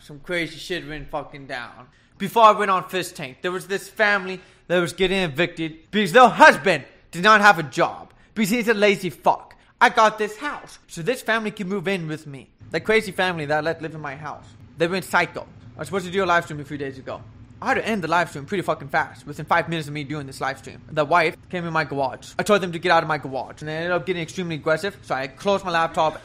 some crazy shit went fucking down. Before I went on Fish Tank, there was this family that was getting evicted because their husband did not have a job because he's a lazy fuck. I got this house, so this family can move in with me. That crazy family that I let live in my house. They went psycho. I was supposed to do a live stream a few days ago. I had to end the live stream pretty fucking fast, within five minutes of me doing this live stream. The wife came in my garage. I told them to get out of my garage, and they ended up getting extremely aggressive, so I closed my laptop.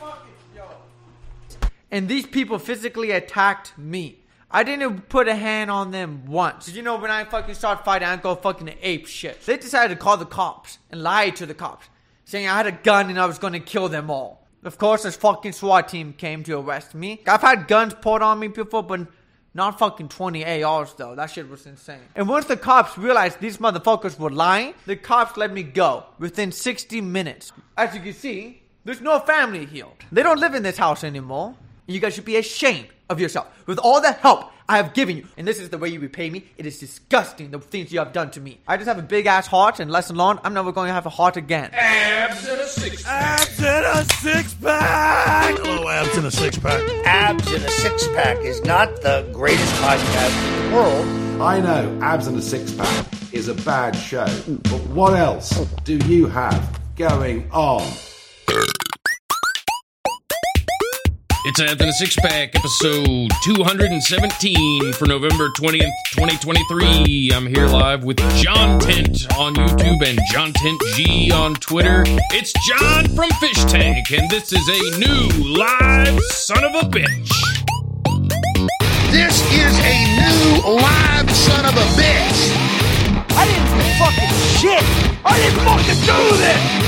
And these people physically attacked me. I didn't put a hand on them once. Did you know when I fucking start fighting, I go fucking ape shit? They decided to call the cops and lie to the cops, saying I had a gun and I was gonna kill them all. Of course, this fucking SWAT team came to arrest me. I've had guns pulled on me before, but not fucking 20 ARs though. That shit was insane. And once the cops realized these motherfuckers were lying, the cops let me go within 60 minutes. As you can see, there's no family here. They don't live in this house anymore. You guys should be ashamed of yourself with all the help I have given you. And this is the way you repay me. It is disgusting the things you have done to me. I just have a big ass heart, and lesson learned, I'm never going to have a heart again. Abs in a six Abs in a six pack. Hello, abs in a six pack. Abs in a Six Pack is not the greatest podcast in the world. I know Abs and a Six Pack is a bad show, but what else do you have going on? It's Anthony Six Pack, episode 217 for November 20th, 2023. I'm here live with Jontent on YouTube and Jontent G on Twitter. It's Jon from Fish Tank, and this is a new live son of a bitch. This is a new live son of a bitch. I didn't do fucking shit. I didn't fucking do this.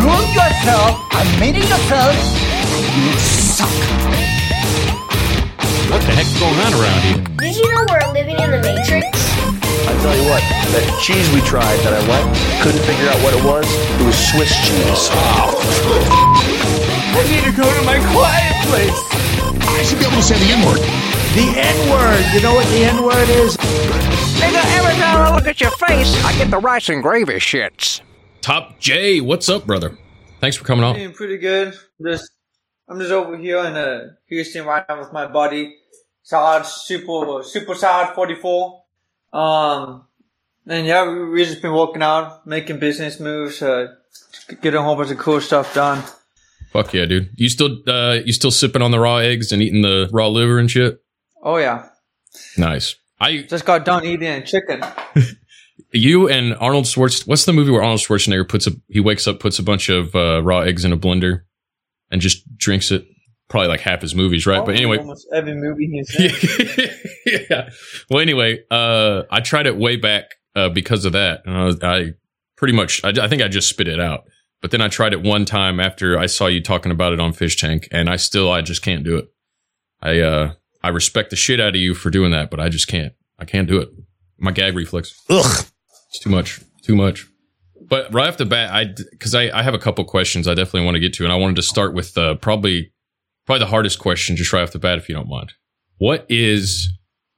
Prove yourself, admitting yourself, you suck. What the heck's going on around here? Did you know we're living in the Matrix? I tell you what, that cheese we tried that I liked, couldn't figure out what it was. It was Swiss cheese. Oh. I need to go to my quiet place. I should be able to say the N word. The N word. You know what the N word is? Nigga, every time I look at your face, I get the rice and gravy shits. Top J, what's up, brother? Thanks for coming on. Doing pretty good. Just I'm just over here in uh, Houston right now with my buddy Saad Super Super Saad 44. Um, and yeah, we we just been working out, making business moves, uh, getting a whole bunch of cool stuff done. Fuck yeah, dude. You still uh, you still sipping on the raw eggs and eating the raw liver and shit? Oh yeah, Nice. I just got done eating chicken. you and Arnold Schwarzenegger. What's the movie where Arnold Schwarzenegger puts a he wakes up, puts a bunch of uh, raw eggs in a blender, and just drinks it. Probably like half his movies, right? but anyway, almost every movie he's in. yeah. Well, anyway, uh, I tried it way back uh, because of that, and I, was, I pretty much I, I think I just spit it out. But then I tried it one time after I saw you talking about it on Fish Tank, and I still I just can't do it. I uh I respect the shit out of you for doing that, but I just can't. I can't do it. My gag reflex. Ugh. It's too much. Too much. But right off the bat, I because I, I have a couple questions I definitely want to get to, and I wanted to start with uh, probably probably the hardest question just right off the bat, if you don't mind. What is,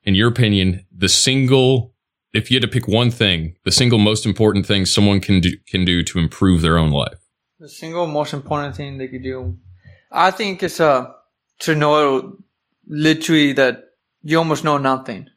in your opinion, the single if you had to pick one thing, the single most important thing someone can do can do to improve their own life? The single most important thing they could do, I think, is uh to know literally that you almost know nothing.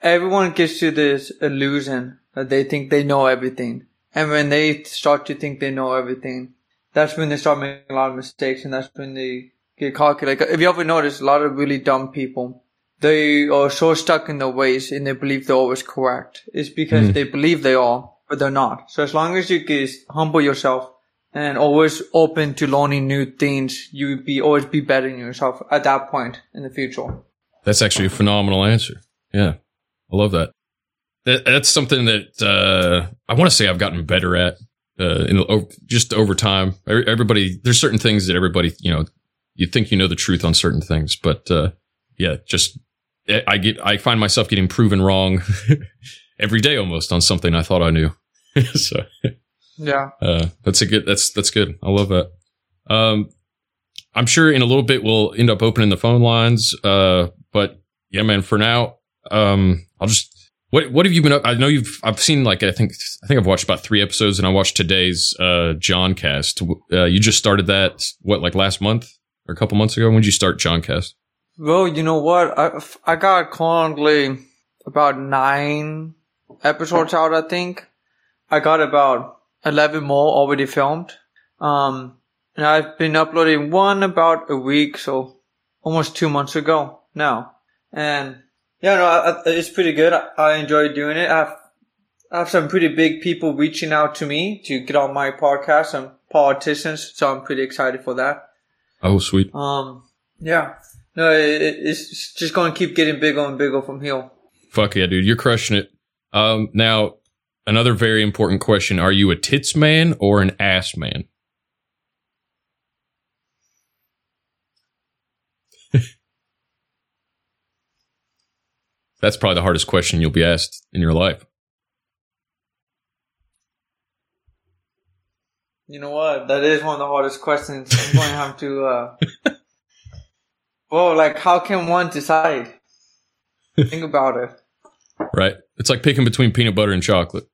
Everyone gets to this illusion that they think they know everything, and when they start to think they know everything, that's when they start making a lot of mistakes, and that's when they get cocky. Like if you ever notice, a lot of really dumb people. They are so stuck in their ways and they believe they're always correct. It's because mm. they believe they are, but they're not. So as long as you guys humble yourself and always open to learning new things, you would be always be bettering yourself at that point in the future. That's actually a phenomenal answer. Yeah, I love that. That that's something that uh, I want to say I've gotten better at uh, in o- just over time. Everybody, there's certain things that everybody, you know, you think you know the truth on certain things, but uh, yeah, just I I get I find myself getting proven wrong every day almost on something I thought I knew. so Yeah. uh, that's a good. That's that's good. I love that. Um, I'm sure in a little bit we'll end up opening the phone lines. Uh, but yeah, man. For now, um, I'll just. What what have you been up? I know you've. I've seen like I think I think I've watched about three episodes, and I watched today's uh Joncast. Uh, you just started that what like last month or a couple months ago? When did you start Joncast? Well, you know what? I I got currently about nine episodes out. I think I got about eleven more already filmed. Um, and I've been uploading one about a week, so almost two months ago now. And yeah, no, I, it's pretty good. I, I enjoy doing it. I have I have some pretty big people reaching out to me to get on my podcast, some politicians, so I'm pretty excited for that. Oh, sweet. Um, yeah. No, it, it's just going to keep getting bigger and bigger from here. Fuck yeah, dude. You're crushing it. Um, now, another very important question. Are you a tits man or an ass man? That's probably the hardest question you'll be asked in your life. You know what? That is one of the hardest questions. I'm going to have to, uh, well, like, how can one decide? Think about it. Right? It's like picking between peanut butter and chocolate.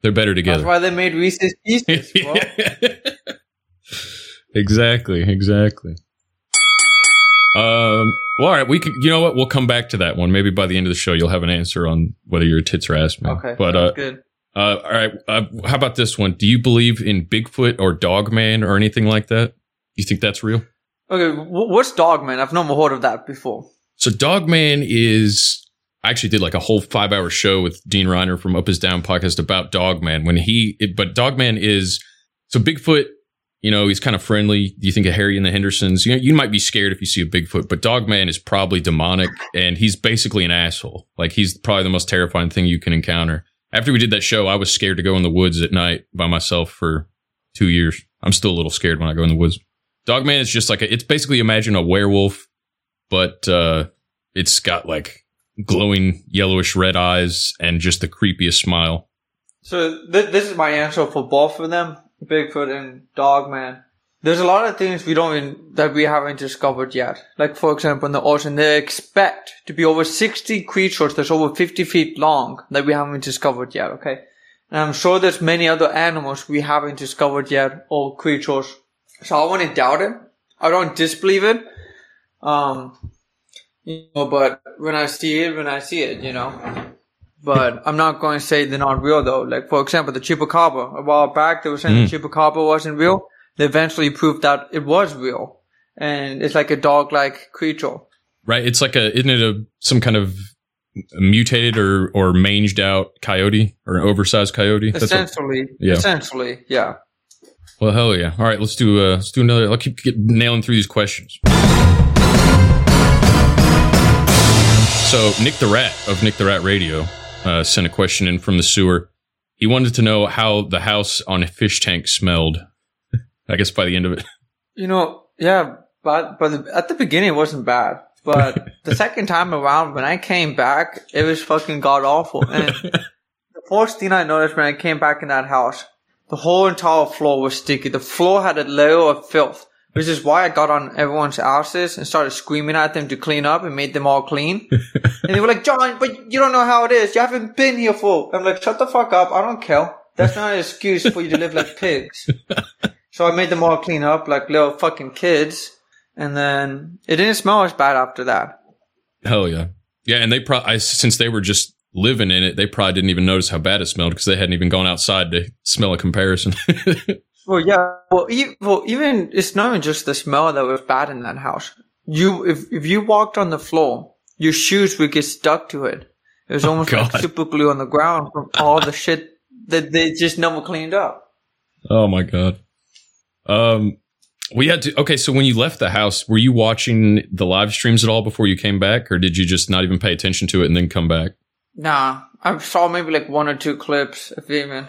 They're better together. That's why they made Reese's Pieces, bro. exactly, exactly. Um. Well, all right. We could. You know what? We'll come back to that one. Maybe by the end of the show, you'll have an answer on whether you're a tits or ass man. Okay, But uh, good. uh, all right. Uh, how about this one? Do you believe in Bigfoot or Dogman or anything like that? You think that's real? Okay, what's Dogman? I've never heard of that before. So Dogman is. I actually did like a whole five hour show with Dean Reiner from Up Is Down podcast about Dogman when he. It, but Dogman is so Bigfoot. You know he's kind of friendly. You think of Harry and the Hendersons. You know, you might be scared if you see a Bigfoot, but Dogman is probably demonic, and he's basically an asshole. Like he's probably the most terrifying thing you can encounter. After we did that show, I was scared to go in the woods at night by myself for two years. I'm still a little scared when I go in the woods. Dogman is just like a, it's basically imagine a werewolf, but uh, it's got like glowing yellowish red eyes and just the creepiest smile. So th- this is my answer for both of them, Bigfoot and Dogman. There's a lot of things we don't even, that we haven't discovered yet. Like for example, in the ocean, they expect to be over 60 creatures that's over 50 feet long that we haven't discovered yet. Okay, and I'm sure there's many other animals we haven't discovered yet or creatures. So I wouldn't doubt it. I don't disbelieve it. Um, you know, but when I see it, when I see it, you know. But I'm not going to say they're not real though. Like for example, the chupacabra. A while back, they were saying the chupacabra wasn't real. They eventually proved that it was real, and it's like a dog-like creature. Right? It's like a isn't it a some kind of mutated or or manged out coyote or an oversized coyote? That's what- Essentially, yeah. essentially, yeah. well, hell yeah! All right, let's do uh, let's do another. I'll keep get nailing through these questions. So Nick the Rat of Nick the Rat Radio uh, sent a question in from the sewer. He wanted to know how the house on a fish tank smelled. I guess by the end of it. You know, yeah, but but the, at the beginning it wasn't bad, but the second time around when I came back, it was fucking god awful. And the first thing I noticed when I came back in that house, the whole entire floor was sticky. The floor had a layer of filth, which is why I got on everyone's asses and started screaming at them to clean up and made them all clean. and they were like, Jon, but you don't know how it is. You haven't been here for. I'm like, shut the fuck up. I don't care. That's not an excuse for you to live like pigs. So I made them all clean up like little fucking kids. And then it didn't smell as bad after that. Hell yeah, yeah. And they probably since they were just living in it, they probably didn't even notice how bad it smelled because they hadn't even gone outside to smell a comparison. Well, yeah. Well, e- well, even it's not even just the smell that was bad in that house. You, if if you walked on the floor, your shoes would get stuck to it. It was almost like super glue on the ground from all the shit that they just never cleaned up. oh my god. Um, we had to. Okay, so when you left the house, were you watching the live streams at all before you came back, or did you just not even pay attention to it and then come back? Nah, I saw maybe like one or two clips, if even.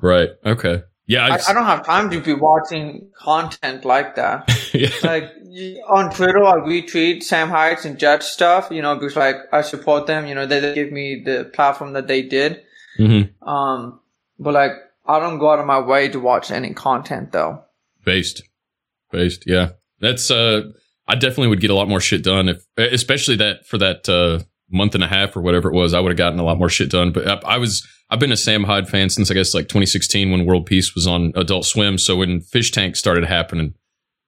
Right. Okay. Yeah. I, I don't have time to be watching content like that. yeah. like on Twitter, I retweet Sam Hyde's and Judge stuff, you know, because like I support them. You know, they, they give me the platform that they did. Mm-hmm. Um, but like I don't go out of my way to watch any content though. Based. Based. Yeah. That's. Uh. I definitely would get a lot more shit done if, especially that for that uh month and a half or whatever it was. I would have gotten a lot more shit done. But I, I was. I've been a Sam Hyde fan since I guess like 2016 when World Peace was on Adult Swim. So when Fish Tank started happening,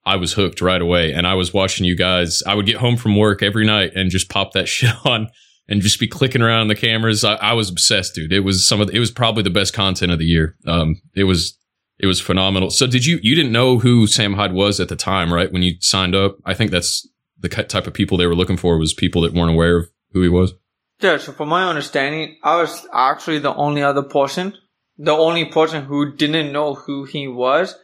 I was hooked right away. And I was watching you guys. I would get home from work every night and just pop that shit on and just be clicking around the cameras. I, I was obsessed, dude. It was some of the, it was probably the best content of the year. Um, it was it was phenomenal. So did you you didn't know who Sam Hyde was at the time, right? When you signed up, I think that's the type of people they were looking for was people that weren't aware of who he was. Yeah, so from my understanding, I was actually the only other person, the only person who didn't know who he was.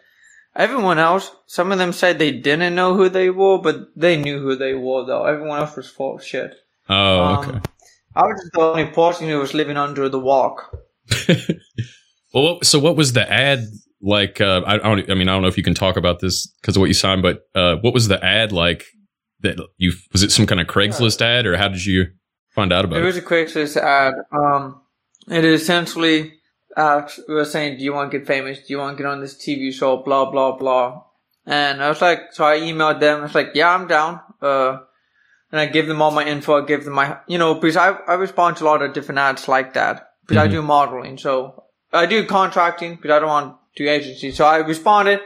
Everyone else, some of them said they didn't know who they were, but they knew who they were though. Everyone else was full of shit. Oh, okay. Um, I was just the only person who was living under the wok. well, so what was the ad like? Uh, I, I, don't. I mean, I don't know if you can talk about this because of what you signed, but uh, what was the ad like? That you was it some kind of Craigslist ad, or how did you find out about it? It was a Craigslist ad. Um, it essentially uh, was saying, "Do you want to get famous? Do you want to get on this TV show?" Blah blah blah. And I was like, so I emailed them. I was like, "Yeah, I'm down." Uh, and I give them all my info. I give them my, you know, because I, I respond to a lot of different ads like that. Because mm-hmm. I do modeling. So I do contracting but I don't want to do agency. So I responded,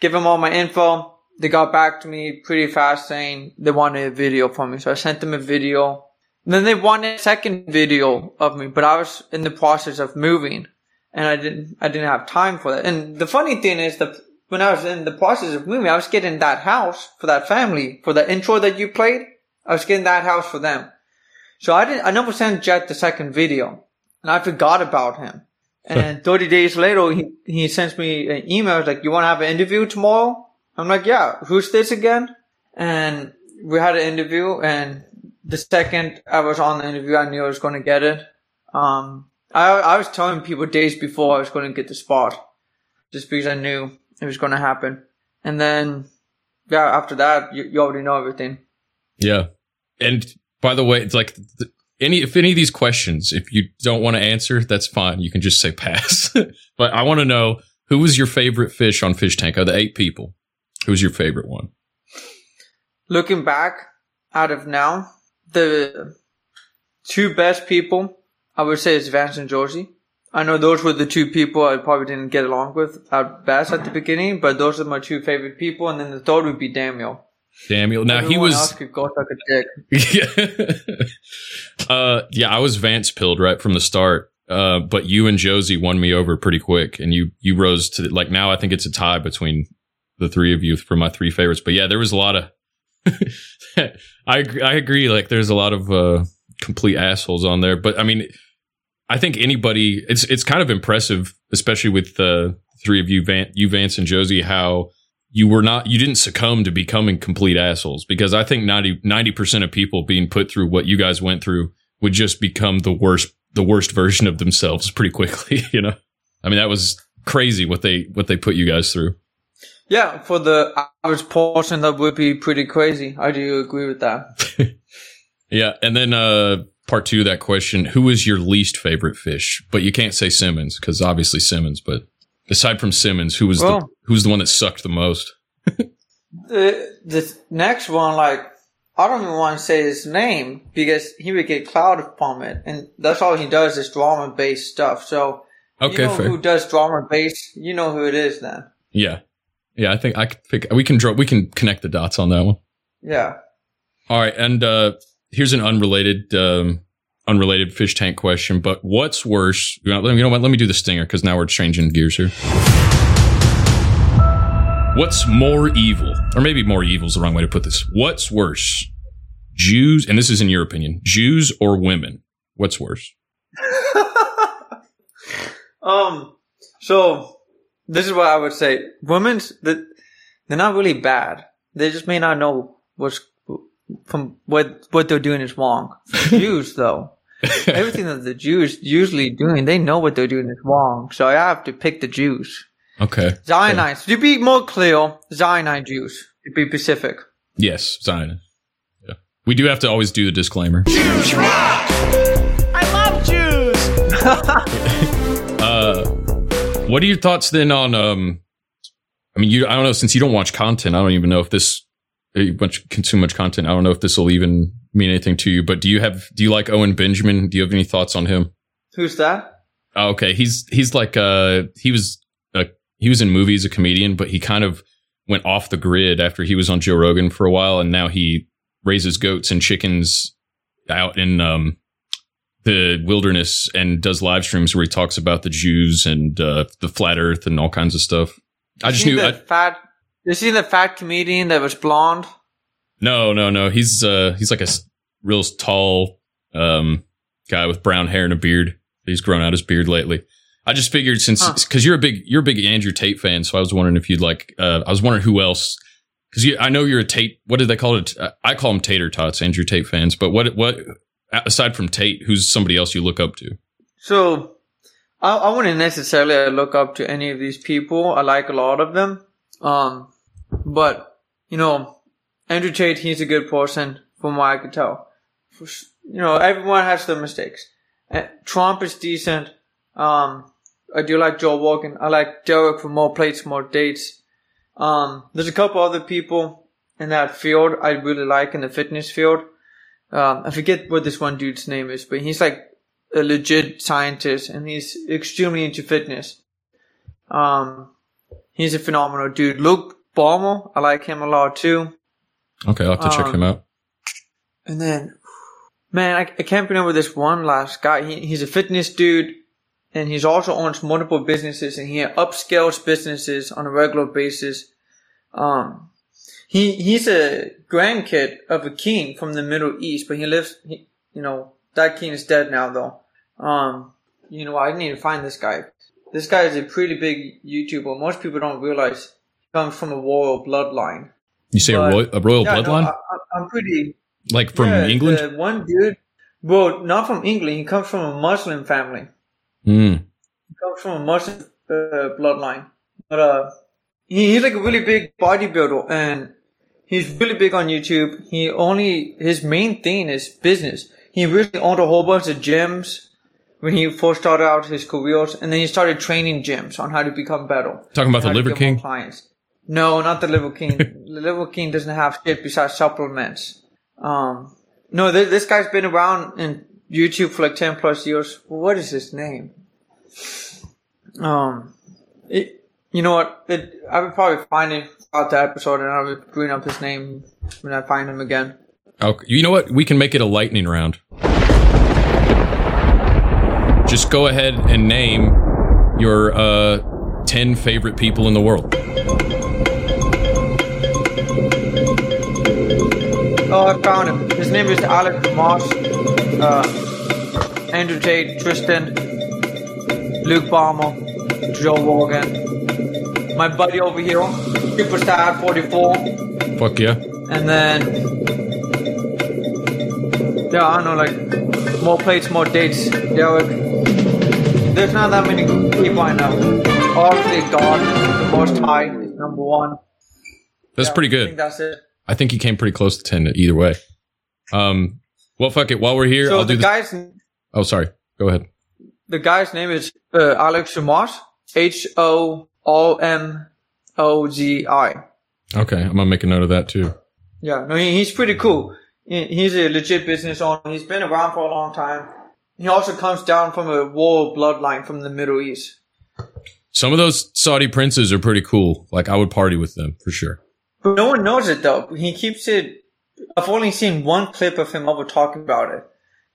give them all my info. They got back to me pretty fast saying they wanted a video from me. So I sent them a video. And then they wanted a second video of me, but I was in the process of moving and I didn't, I didn't have time for that. And the funny thing is that when I was in the process of moving, I was getting that house for that family for the intro that you played. I was getting that house for them. So I didn't, I never sent Jet the second video and I forgot about him. And 30 days later, he, he sends me an email like, you want to have an interview tomorrow? I'm like, yeah, who's this again? And we had an interview and the second I was on the interview, I knew I was going to get it. Um, I, I was telling people days before I was going to get the spot just because I knew it was going to happen. And then, yeah, after that, you, you already know everything. Yeah. And by the way, it's like any if any of these questions, if you don't want to answer, that's fine. You can just say pass. but I want to know who was your favorite fish on Fish Tank? Of the eight people, who was your favorite one? Looking back, out of now, the two best people I would say is Vance and Josie. I know those were the two people I probably didn't get along with at best at the beginning, but those are my two favorite people, and then the third would be Daniel. Daniel. Now Everyone he was. Could go suck a dick. yeah. uh, yeah, I was Vance pilled right from the start. Uh, but you and Josie won me over pretty quick, and you you rose to like now. I think it's a tie between the three of you for my three favorites. But yeah, there was a lot of. I I agree. Like, there's a lot of uh, complete assholes on there. But I mean, I think anybody. It's it's kind of impressive, especially with the three of you, Van, you Vance and Josie, how you were not you didn't succumb to becoming complete assholes because I think 90 percent of people being put through what you guys went through would just become the worst the worst version of themselves pretty quickly, you know. I mean that was crazy what they what they put you guys through. Yeah, for the average person that would be pretty crazy. I do agree with that. yeah, and then uh part 2 of that question, who is your least favorite fish? But you can't say Simmons cuz obviously Simmons, but aside from Simmons, who was well, the who's the one that sucked the most? the the next one, like I don't even want to say his name because he would get clouded from it, and that's all he does is drama based stuff. So okay, you know fair. who does drama based, you know who it is then. Yeah, yeah. I think I think we can draw. We can connect the dots on that one. Yeah. All right, and uh, here's an unrelated um, unrelated fish tank question, but what's worse? You know, you know what? Let me do the stinger because now we're changing gears here. What's more evil, or maybe more evil is the wrong way to put this? What's worse, Jews? And this is in your opinion, Jews or women? What's worse? um. So this is what I would say: women's that they're not really bad. They just may not know what's from what what they're doing is wrong. Jews, though, everything that the Jews usually doing, they know what they're doing is wrong. So I have to pick the Jews. Okay. Zionites. To be more clear, Zionite Jews. To be specific. Yes, Zionist. Yeah. We do have to always do the disclaimer. Jews rock! I love Jews! uh, what are your thoughts then on, um, I mean, you, I don't know, since you don't watch content, I don't even know if this, you bunch, consume much content. I don't know if this will even mean anything to you, but do you have, do you like Owen Benjamin? Do you have any thoughts on him? Who's that? Oh, okay. He's, he's like, uh, he was, a, he was in movies, a comedian, but he kind of went off the grid after he was on Joe Rogan for a while, and now he raises goats and chickens out in um, the wilderness and does live streams where he talks about the Jews and uh, the flat Earth and all kinds of stuff. I just knew. I, fat. You seen the fat comedian that was blonde? no, no, no. He's uh, he's like a real tall um, guy with brown hair and a beard. He's grown out his beard lately. I just figured since Huh. because you're a big you're a big Andrew Tate fan, so I was wondering if you'd like. Uh, I was wondering who else because I know you're a Tate. What did they call it? Uh, I call them Tater Tots, Andrew Tate fans. But what what aside from Tate, who's somebody else you look up to? So, I, I wouldn't necessarily look up to any of these people. I like a lot of them. Um, but, you know, Andrew Tate, he's a good person from what I could tell. For You know, everyone has their mistakes. Uh, Trump is decent. Um, I do like Joe Rogan. I like Derek for more plates, more dates. Um, there's a couple other people in that field I really like in the fitness field. Um, I forget what this one dude's name is, but he's like a legit scientist and he's extremely into fitness. Um, he's a phenomenal dude. Luke Belmar, I like him a lot too. Okay, I'll have to check Um, him out. And then, man, I, I can't remember this one last guy. He, he's a fitness dude and he's also owns multiple businesses and he upscales businesses on a regular basis. Um, he, he's a grandkid of a king from the Middle East, but he lives, he, you know, that king is dead now though. Um, you know, I need to find this guy. This guy is a pretty big YouTuber. Most people don't realize he comes from a royal bloodline. You say a, but- royal, a royal Yeah, bloodline, I, I- I'm pretty, like from yeah, England? One dude, well, not from England. He comes from a Muslim family. Hmm. He comes from a Muslim uh, bloodline. But uh, he's like a really big bodybuilder, and he's really big on YouTube. He only his main thing is business. He really owned a whole bunch of gyms when he first started out his careers, and then he started training gyms on how to become better. Talking about the Liver King? clients. No, not the Liver King. the Liver King doesn't have shit besides supplements. Um, no, th- this guy's been around in YouTube for like 10 plus years. What is his name? Um, it, you know what? It, I would probably find it out the episode and I would bring up his name when I find him again. Okay. You know what? We can make it a lightning round. Just go ahead and name your uh, 10 favorite people in the world. Oh, I found him. His name is Alex Hormozi. Uh, Andrew Tate, Tristan, Luke Belmar, Joe Rogan. My buddy over here, Superstar 44. Fuck yeah. And then, yeah, I don't know, like, more plates, more dates. Derek. There's not that many people I know. Obviously, God, most high, number one. That's Yeah, pretty I think good. that's it. I think he came pretty close to 10 either way. Um, well, fuck it. While we're here, So I'll the do the. guy's oh, sorry. Go ahead. the guy's name is uh, Alex Hormozi. H O O M O G I. Okay. I'm to make a note of that too. Yeah, no, he, he's pretty cool. He, he's a legit business owner. He's been around for a long time. He also comes down from a royal bloodline from the Middle East. Some of those Saudi princes are pretty cool. Like, I would party with them for sure. But no one knows it though. He keeps it. I've only seen one clip of him ever talking about it,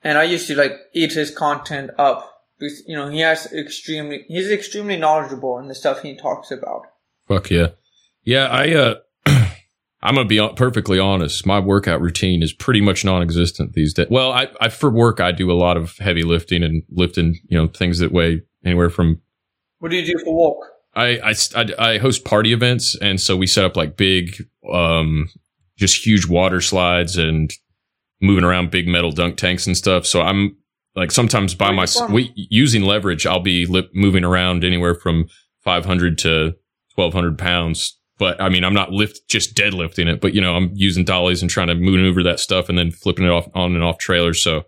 and I used to like eat his content up. Because, you know, he has extremely, he's extremely knowledgeable in the stuff he talks about. Fuck yeah. Yeah, I uh I'm gonna be perfectly honest. My workout routine is pretty much non-existent these days. Well, I, I for work I do a lot of heavy lifting and lifting, you know, things that weigh anywhere from. What do you do for work? I I, I, I host party events, and so we set up like big, um, just huge water slides and moving around big metal dunk tanks and stuff. So I'm like sometimes by my we, using leverage, I'll be lip, moving around anywhere from 500 to 1200 pounds. But I mean, I'm not lift just deadlifting it, but you know, I'm using dollies and trying to maneuver that stuff and then flipping it off on and off trailers. So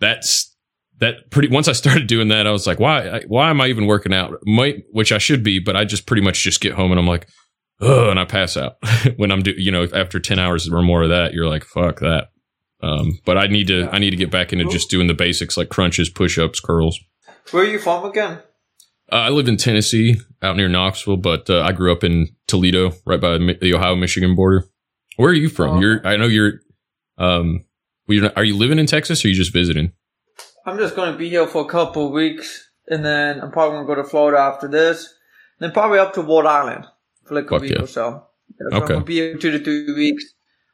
that's that pretty. Once I started doing that, I was like, why? Why am I even working out? Might, which I should be, but I just pretty much just get home and I'm like, oh, and I pass out when I'm do. You know, after 10 hours or more of that, you're like, fuck that. Um, but I need to, I need to get back into just doing the basics like crunches, push ups, curls. Where are you from again? Uh, I lived in Tennessee, out near Knoxville, but uh, I grew up in Toledo, right by the Ohio Michigan border. Where are you from? Oh. You're. I know you're. Um, well, not, are you living in Texas or are you just visiting? I'm just going to be here for a couple of weeks, and then I'm probably going to go to Florida after this. Then probably up to Rhode Island for like a Fuck week yeah. or so. Yeah, so Okay. I'm going to be here two to three weeks.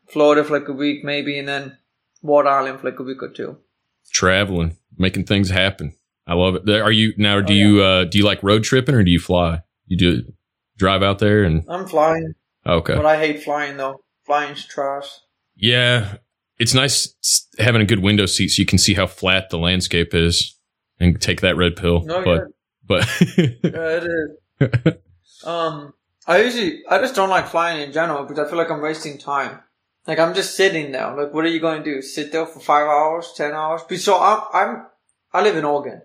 Florida for like a week maybe, and then Rhode Island for like a week or two. Traveling, making things happen. I love it. Are you now? Do Oh, you uh, do you like road tripping or do you fly? You do drive out there and I'm flying, okay. but I hate flying though. Flying's trash. Yeah, it's nice having a good window seat so you can see how flat the landscape is and take that red pill. No, but but Yeah, it is. um, I usually I just don't like flying in general because I feel like I'm wasting time. Like I'm just sitting there. Like, what are you going to do? Sit there for five hours, ten hours? So I'm I'm I live in Oregon,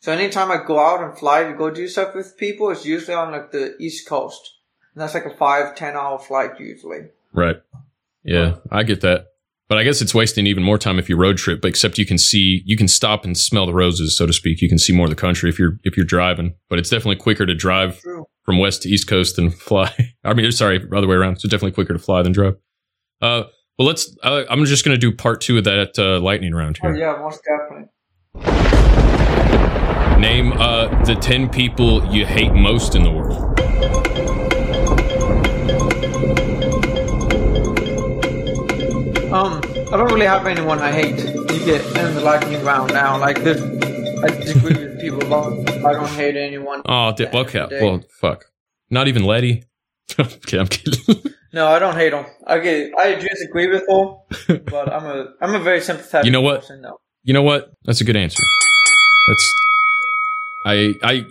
so anytime I go out and fly to go do stuff with people, it's usually on like the East Coast, and that's like a five ten hour flight usually. right, yeah, I get that. But I guess it's wasting even more time if you road trip. But except you can see, you can stop and smell the roses, so to speak. You can see more of the country if you're if you're driving. But it's definitely quicker to drive True. from west to east coast than fly. I mean, sorry, other way around. So definitely quicker to fly than drive. Uh, well, let's. Uh, I'm just going to do part two of that uh, lightning round here. Oh yeah, most definitely. Name uh, the 10 people you hate most in the world. Um, I don't really have anyone I hate. You get in the lightning round now. Like this, I disagree with people, but I don't hate anyone. Oh, okay. Well, fuck. Not even Letty. okay, I'm kidding. No, I don't hate them. I get, I disagree with them, but I'm a, I'm a very sympathetic. You know what? Person, though. you know what? That's a good answer. That's I I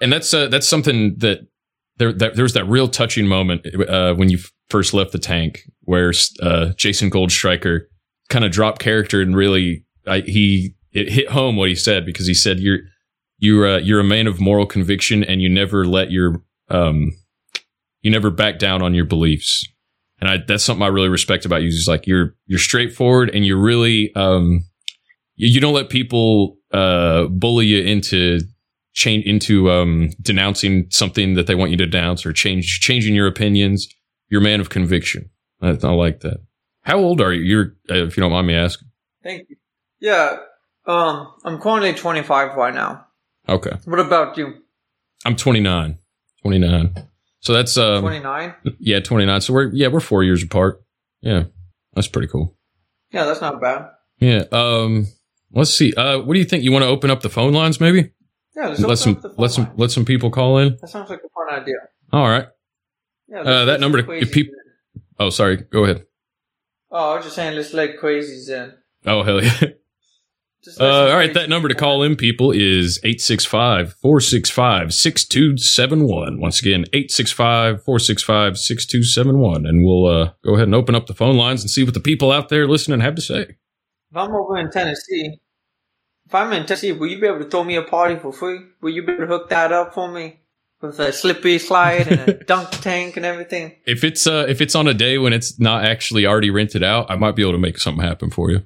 and that's uh, that's something that there that, there was that real touching moment uh, when you first left the tank where uh, Jason Goldstriker kind of dropped character and really I, he it hit home what he said because he said you're you're uh, you're a man of moral conviction and you never let your um you never back down on your beliefs and I that's something I really respect about you is like you're you're straightforward and you're really um you, you don't let people uh bully you into change into um denouncing something that they want you to denounce or change changing your opinions you're a man of conviction I, I like that how old are you you're uh, if you don't mind me asking Thank you. Yeah. Um, I'm currently 25 right now. okay What about you? I'm 29 29 so that's um 29? yeah 29 so we're yeah we're four years apart. Yeah that's pretty cool. Yeah, that's not bad. yeah um let's see. Uh what do you think? You want to open up the phone lines maybe? Yeah, let some up the phone let some let some people call in? That sounds like a fun idea. all right. Yeah, Uh, that number to- if crazies peop- in. oh sorry go ahead. Oh, I was just saying, let's let crazies in. oh hell yeah Uh, all right, that number to call in, people, is 865 465 6271. Once again, 865 465 6271. And we'll uh, go ahead and open up the phone lines and see what the people out there listening have to say. If I'm over in Tennessee, if I'm in Tennessee, will you be able to throw me a party for free? Will you be able to hook that up for me with a slippery slide and a dunk tank and everything? If it's uh, if it's on a day when it's not actually already rented out, I might be able to make something happen for you.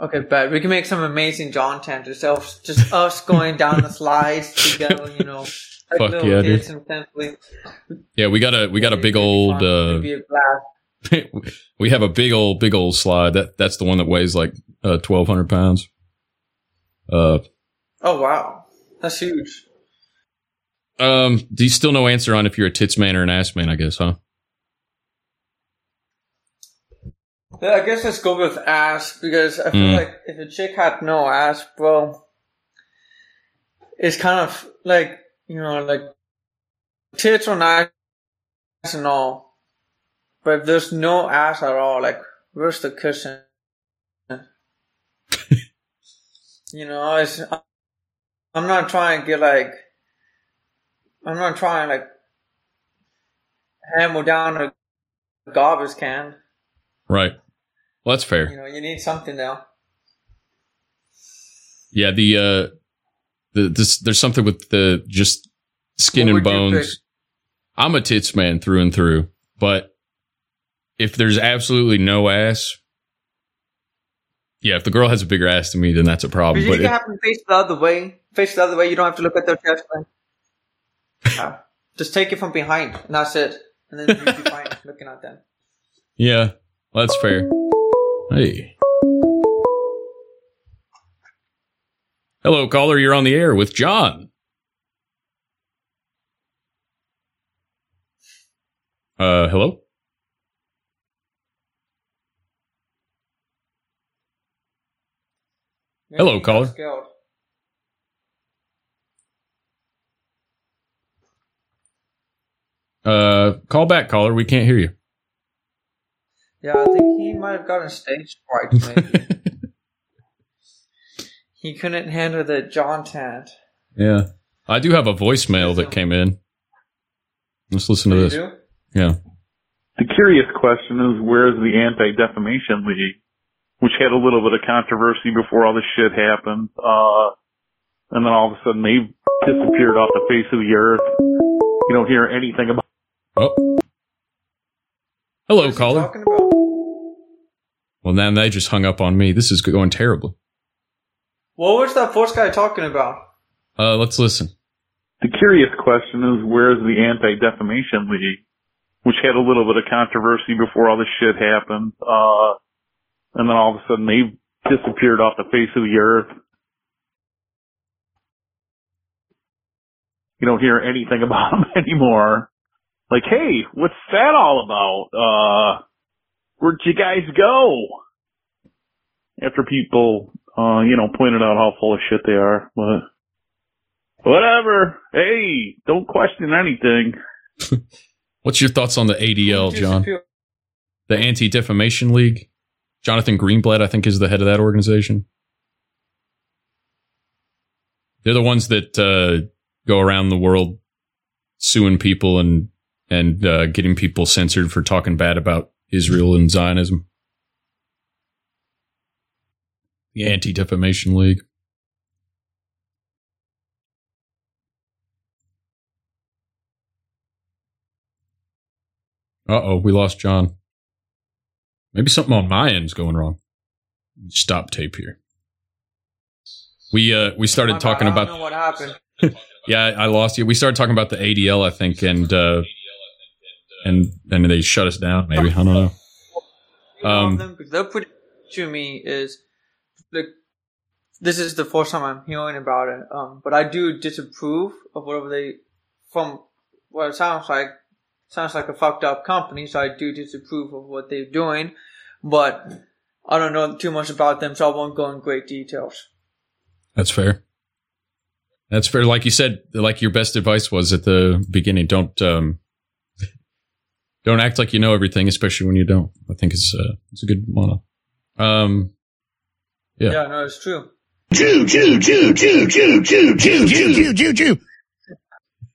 Okay, bet we can make some amazing John yourself. Just us going down the slides together, you know, like Fuck little yeah, dude. Yeah, we got a we got a big old uh, be a blast. we have a big old big old slide. That that's the one that weighs like uh, twelve hundred pounds. Uh, Oh wow, that's huge. um, do you still no answer on if you're a tits man or an ass man? I guess, huh? Yeah, I guess let's go with ass because I feel Mm. like if a chick had no ass, bro, it's kind of like you know, like tits are nice and all, but if there's no ass at all, like where's the cushion? you know, it's I'm not trying to get like I'm not trying to like hammer down a garbage can. Right. Well, that's fair. You know, you need something now. Yeah, the uh the this there's something with the just skin What and bones. I'm a tits man through and through, but if there's absolutely no ass, yeah, if the girl has a bigger ass than me, then that's a problem. But problem. you But can have them face the other way, face the other way. You don't have to look at their chest. Yeah. Just take it from behind, and that's it. And then you'll be fine looking at them. Yeah, that's fair. Hey. Hello, caller. You're on the air with Jon. Uh, hello? Hello, caller. Uh, call back, caller. We can't hear you. Yeah, I think he might have gotten stage fright. Maybe he couldn't handle the Jontent. Yeah. I do have a voicemail that came in. Let's listen to this. do? Yeah. The curious question is where's the Anti Defamation League, which had a little bit of controversy before all this shit happened, uh, and then all of a sudden they disappeared off the face of the earth. You don't hear anything about. Oh. Hello, What's he caller. talking about? Well, now they just hung up on me. This is going terribly. What was that first guy talking about? Uh, let's listen. The curious question is where's the Anti Defamation League, which had a little bit of controversy before all this shit happened, uh, and then all of a sudden they disappeared off the face of the earth. You don't hear anything about them anymore. Like, hey, what's that all about? Uh, where'd you guys go? After people, uh, you know, pointed out how full of shit they are, but whatever. Hey, don't question anything. What's your thoughts on the ADL, Jon? The Anti Defamation League? Jonathan Greenblatt, I think, is the head of that organization. They're the ones that uh, go around the world suing people and and uh, getting people censored for talking bad about Israel and Zionism. The Anti Defamation League. Uh oh, we lost Jon. Maybe something on my end's going wrong. Stop tape here. We uh we started talking I about what happened. yeah, I lost you. We started talking about the ADL, I think, and uh and then they shut us down. Maybe I don't know. Um, them, they're pretty to me is like this is the first time I'm hearing about it. Um, but I do disapprove of whatever they from what it sounds like. Sounds like a fucked up company, so I do disapprove of what they're doing. But I don't know too much about them, so I won't go in great details. That's fair. That's fair. Like you said, like your best advice was at the beginning. Don't um, don't act like you know everything, especially when you don't. I think it's uh, it's a good motto. Um, Yeah. Yeah, no, it's true. Jew, Jew, Jew, Jew, Jew, Jew, Jew, Jew, Jew, Jew, Jew.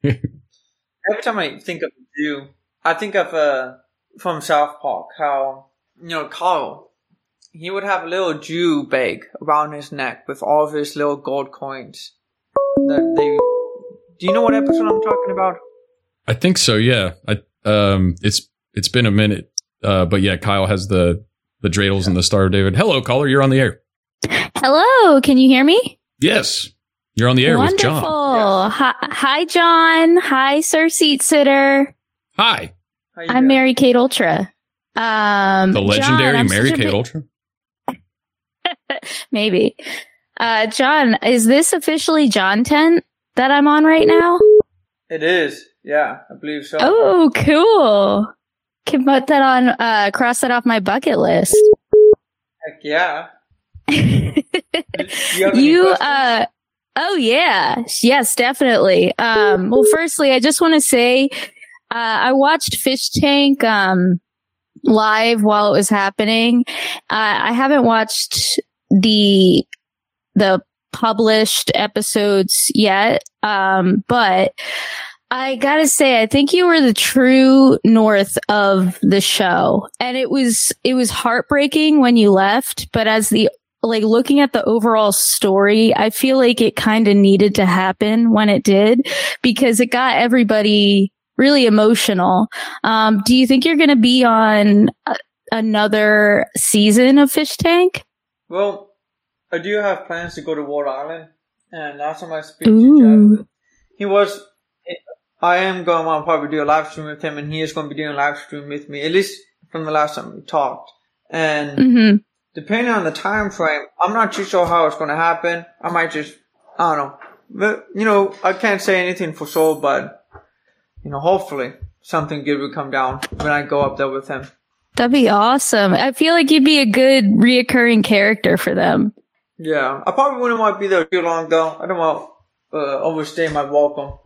Every time I think of Jew, I think of uh from South Park how you know Carl, he would have a little Jew bag around his neck with all of his little gold coins. That they. Do you know what episode I'm talking about? I think so. Yeah. I um, it's it's been a minute. Uh, but yeah, Kyle has the the dreidels and the Star of David. Hello, caller. You're on the air. Hello, can you hear me? Yes, you're on the air Wonderful. with Jon. Hi, hi, Jon. Hi, Sir Seat Sitter. Hi, I'm doing? Mary Kate Ultra. Um, the legendary I'm Mary Kate big- Ultra. Maybe. Uh, Jon, is this officially Jontent that I'm on right now? It is. Yeah, I believe so. Oh, cool. Can put that on, uh, cross that off my bucket list. Heck yeah. you you uh oh yeah yes definitely um well firstly i just want to say uh i watched fish tank um live while it was happening uh, i haven't watched the the published episodes yet um but I gotta say, I think you were the true north of the show. And it was, it was heartbreaking when you left, but as the like looking at the overall story, I feel like it kind of needed to happen when it did because it got everybody really emotional. Um, do you think you're going to be on a- another season of Fish Tank? Well, I do have plans to go to Rhode Island And last time I to Jeff, he was. I am going to probably do a live stream with him, and he is going to be doing a live stream with me. At least from the last time we talked. And Mm-hmm. depending on the time frame, I'm not too sure how it's going to happen. I might just, I don't know. But, you know, I can't say anything for sure, but, you know, hopefully something good will come down when I go up there with him. That'd be awesome. I feel like you'd be a good reoccurring character for them. Yeah, I probably wouldn't want to be there too long though. I don't want to uh, overstay my welcome.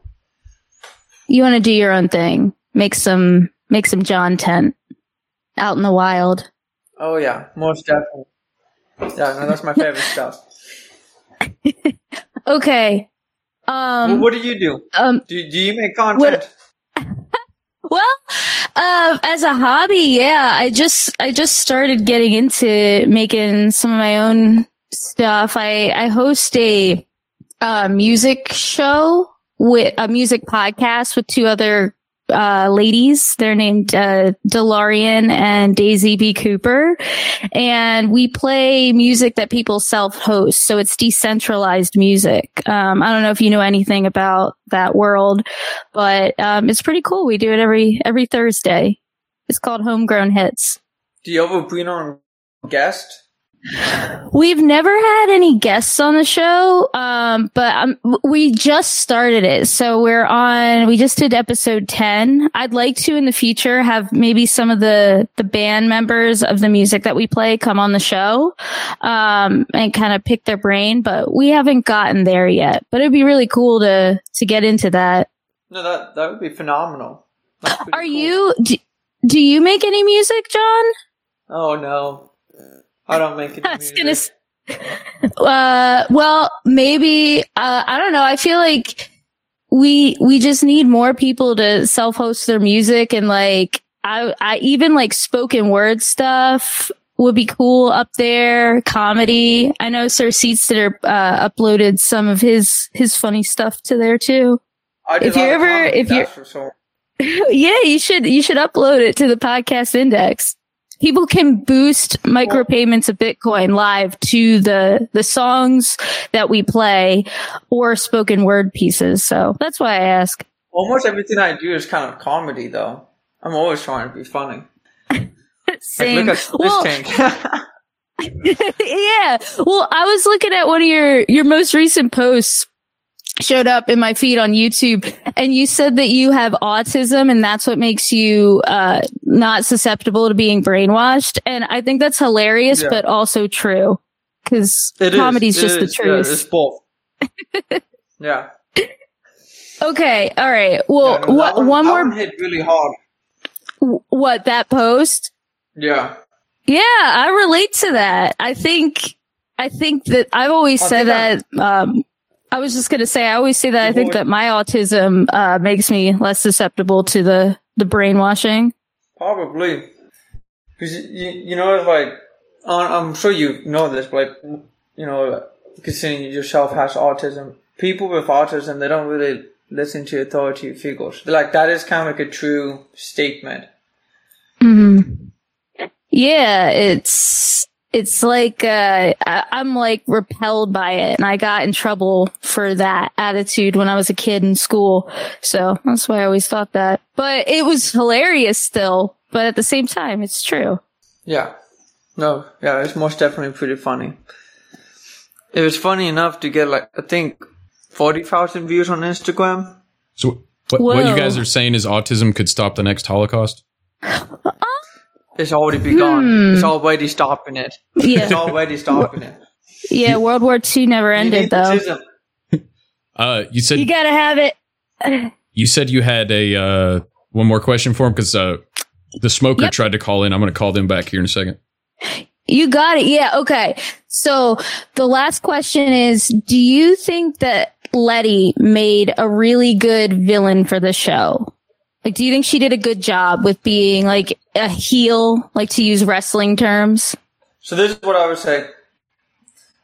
You want to do your own thing. Make some, make some Jontent out in the wild. Oh yeah, most definitely. Yeah, no, that's my favorite stuff. Okay. Um, Well, what do you do? um, Do, do you make content? Well, uh, as a hobby, yeah, I just, I just started getting into making some of my own stuff. I, I host a, uh, music show with a music podcast with two other, uh, ladies. They're named, uh, Delarian and Daisy B. Cooper. And we play music that people self-host. So it's decentralized music. Um, I don't know if you know anything about that world, but, um, it's pretty cool. We do it every, every Thursday. It's called Homegrown Hits. Do you ever bring on guest? We've never had any guests on the show, um, but um, we just started it. So we're on, we just did episode 10. I'd like to in the future have maybe some of the, the band members of the music that we play come on the show, um, and kind of pick their brain, but we haven't gotten there yet. But it'd be really cool to, to get into that. No, that that would be phenomenal. Are you, do, do you make any music, Jon? Oh no, I don't make any I was music. gonna s- uh, well, maybe, uh, I don't know. I feel like we, we just need more people to self-host their music and like, I, I even like spoken word stuff would be cool up there. Comedy. I know Sir Seatster, uh, uploaded some of his, his funny stuff to there too. I if you're ever, if you're, that's yeah, you should you should upload it to the podcast index. People can boost micropayments of Bitcoin live to the the songs that we play or spoken word pieces. So that's why I ask. Almost everything I do is kind of comedy, though. I'm always trying to be funny. Same. Like, Well- yeah. Well, I was looking at one of your your most recent posts showed up in my feed on YouTube and you said that you have autism and that's what makes you uh not susceptible to being brainwashed and I think that's hilarious Yeah. but also true cuz It is, comedy's it just the is, yeah, truth. it's both. yeah. okay, all right. Well, Yeah, no, what one, one more hit really hard. what that post? Yeah. Yeah, I relate to that. I think, I think that I've always I said that, um, I was just going to say, I always say that I think that my autism, uh, makes me less susceptible to the, the brainwashing. Probably. Because, you, you know, it's like, I'm sure you know this, but, like, you know, considering yourself has autism, people with autism, they don't really listen to authority figures. Like, that is kind of like a true statement. hmm Yeah, it's, it's like, uh, I, I'm like repelled by it and I got in trouble for that attitude when I was a kid in school. So that's why I always thought that, but it was hilarious still, but at the same time, it's true. Yeah. No, yeah, it's most definitely pretty funny. It was funny enough to get like, I think, 40,000 views on Instagram. So what, what you guys are saying is autism could stop the next Holocaust? It's already begun. Hmm. It's already stopping it. Yeah. It's already stopping it. Yeah, World War II never ended though. Uh, you said You gotta have it. you said you had a uh, one more question for him because uh, the smoker Yep. tried to call in. I'm going to call them back here in a second. You got it. Yeah. Okay. So the last question is, do you think that Letty made a really good villain for the show? Like, do you think she did a good job with being like a heel, like to use wrestling terms? So this is what I would say.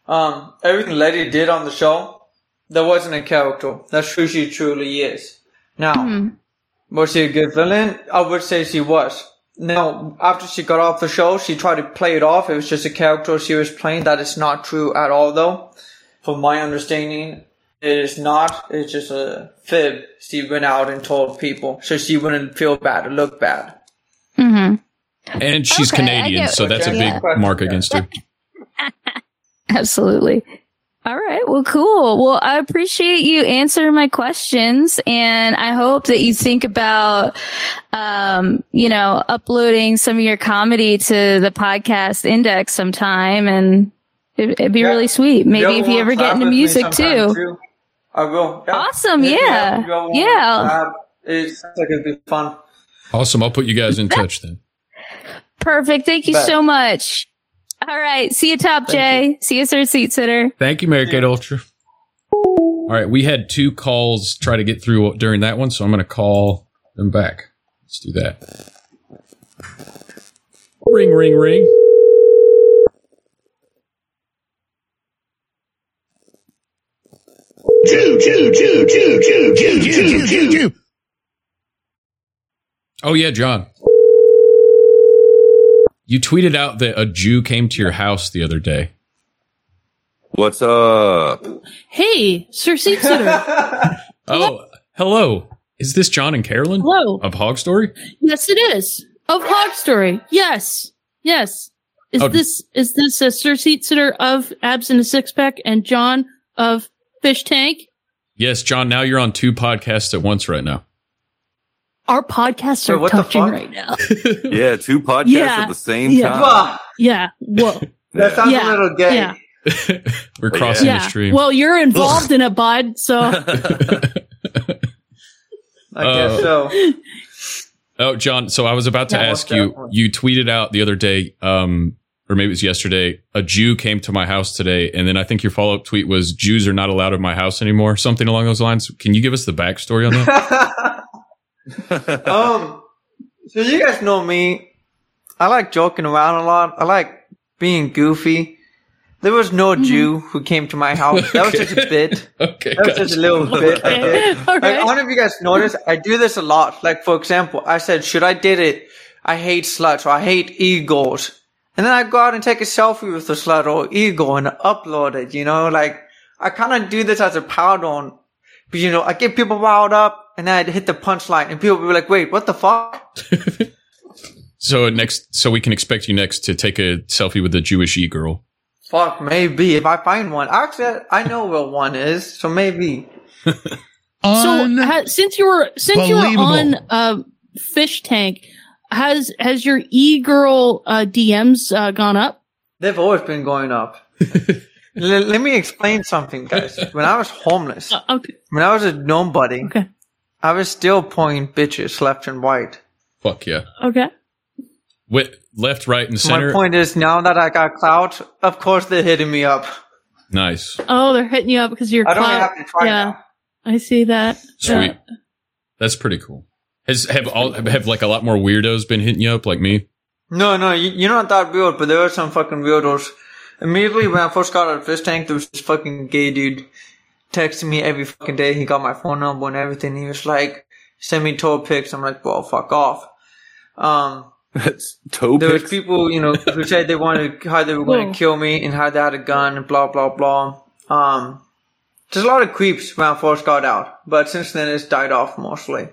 Um, everything Letty did on the show, that wasn't a character. That's who she truly is. Now, was she a good villain? I would say she was. Now, after she got off the show, she tried to play it off. It was just a character she was playing. That is not true at all, though. from my understanding, it is not. It's just a fib. She went out and told people so she wouldn't feel bad or look bad. Mm-hmm. And she's Okay, Canadian, so that's a big saying. mark against her. Absolutely. All right. Well, cool. Well, I appreciate you answering my questions and I hope that you think about, um, you know, uploading some of your comedy to the podcast index sometime and it, it'd be really sweet. Maybe if you ever get into music too. I will. Yeah. Awesome, Hit me yeah. if you ever want Yeah. to. It sounds like it'd be fun. Awesome. I'll put you guys in touch then. Perfect. Thank you Bet. so much. All right. See you, Top J. See you, Sir Seat Sitter. Thank you, Mary Kate Ultra. All right, we had two calls try to get through during that one, so I'm going to call them back. Let's do that. Ring, ring, ring. Jew, Jew, Jew, Jew, Jew, Jew, Jew, Jew, Jew. Oh yeah, Jon. You tweeted out that a Jew came to your house the other day. What's up? Hey, Sir Seat Sitter. Oh, hello. Is this John and Carolyn Hello. of Hog Story? yes, it is. Of Hog Story. Yes. Yes. Is Oh. this is this a Sir Seat Sitter of Abs in a Six Pack and Jon of Fish Tank? Yes, John. Now you're on two podcasts at once right now. Our podcasts Wait, are what the touching fuck? right now. Yeah, two podcasts Yeah. at the same Yeah. time. Wow, Yeah. Whoa. that sounds Yeah. a little gay. Yeah. We're crossing yeah. the stream. Well, you're involved in it, bud. So I guess Uh, so. Oh, Jon. So I was about to Yeah, ask you. You tweeted out the other day, um, or maybe it was yesterday. A Jew came to my house today, and then I think your follow up tweet was Jews are not allowed in my house anymore. Something along those lines. Can you give us the backstory on that? um, so you guys know me. I like joking around a lot. I like being goofy. There was no Jew who came to my house. That was just a bit. okay, That was just a little bit. Okay. All Like, right. I don't know if you guys noticed. I do this a lot. Like, for example, I said, should I did it? I hate sluts or I hate eagles. And then I go out and take a selfie with the slut or eagle and upload it, you know, like, I kind of do this as a power on, but you know, I get people riled up and then I'd hit the punchline and people will be like, wait, what the fuck? so next, so we can expect you next to take a selfie with a Jewish e girl. Fuck, maybe if I find one. Actually, I know where one is, so maybe. so ha, since you were since you were on uh, Fish Tank, has has your e girl uh, DMs uh, gone up? They've always been going up. L- let me explain something, guys. When I was homeless, Uh, okay. when I was a nobody, Okay. I was still pointing bitches left and right. Fuck yeah. Okay. Wait, left, right, and center. my point is, now that I got clout, of course they're hitting me up. Nice, Oh, they're hitting you up because you're. I don't clout- have to try Yeah, now. I see that. sweet. Yeah. That's pretty cool. Has have all have like a lot more weirdos been hitting you up like me? No, no, you, you're not that weird, but there were some fucking weirdos. Immediately when I first got out of fish tank, there was this fucking gay dude texting me every fucking day. He got my phone number and everything. He was like, send me toe pics. I'm like, well, fuck off. Um, That's toe there was people, you know, who said they wanted, how they were going to kill me and how they had a gun and blah, blah, blah. Um, there's a lot of creeps when I first got out, but since then it's died off mostly.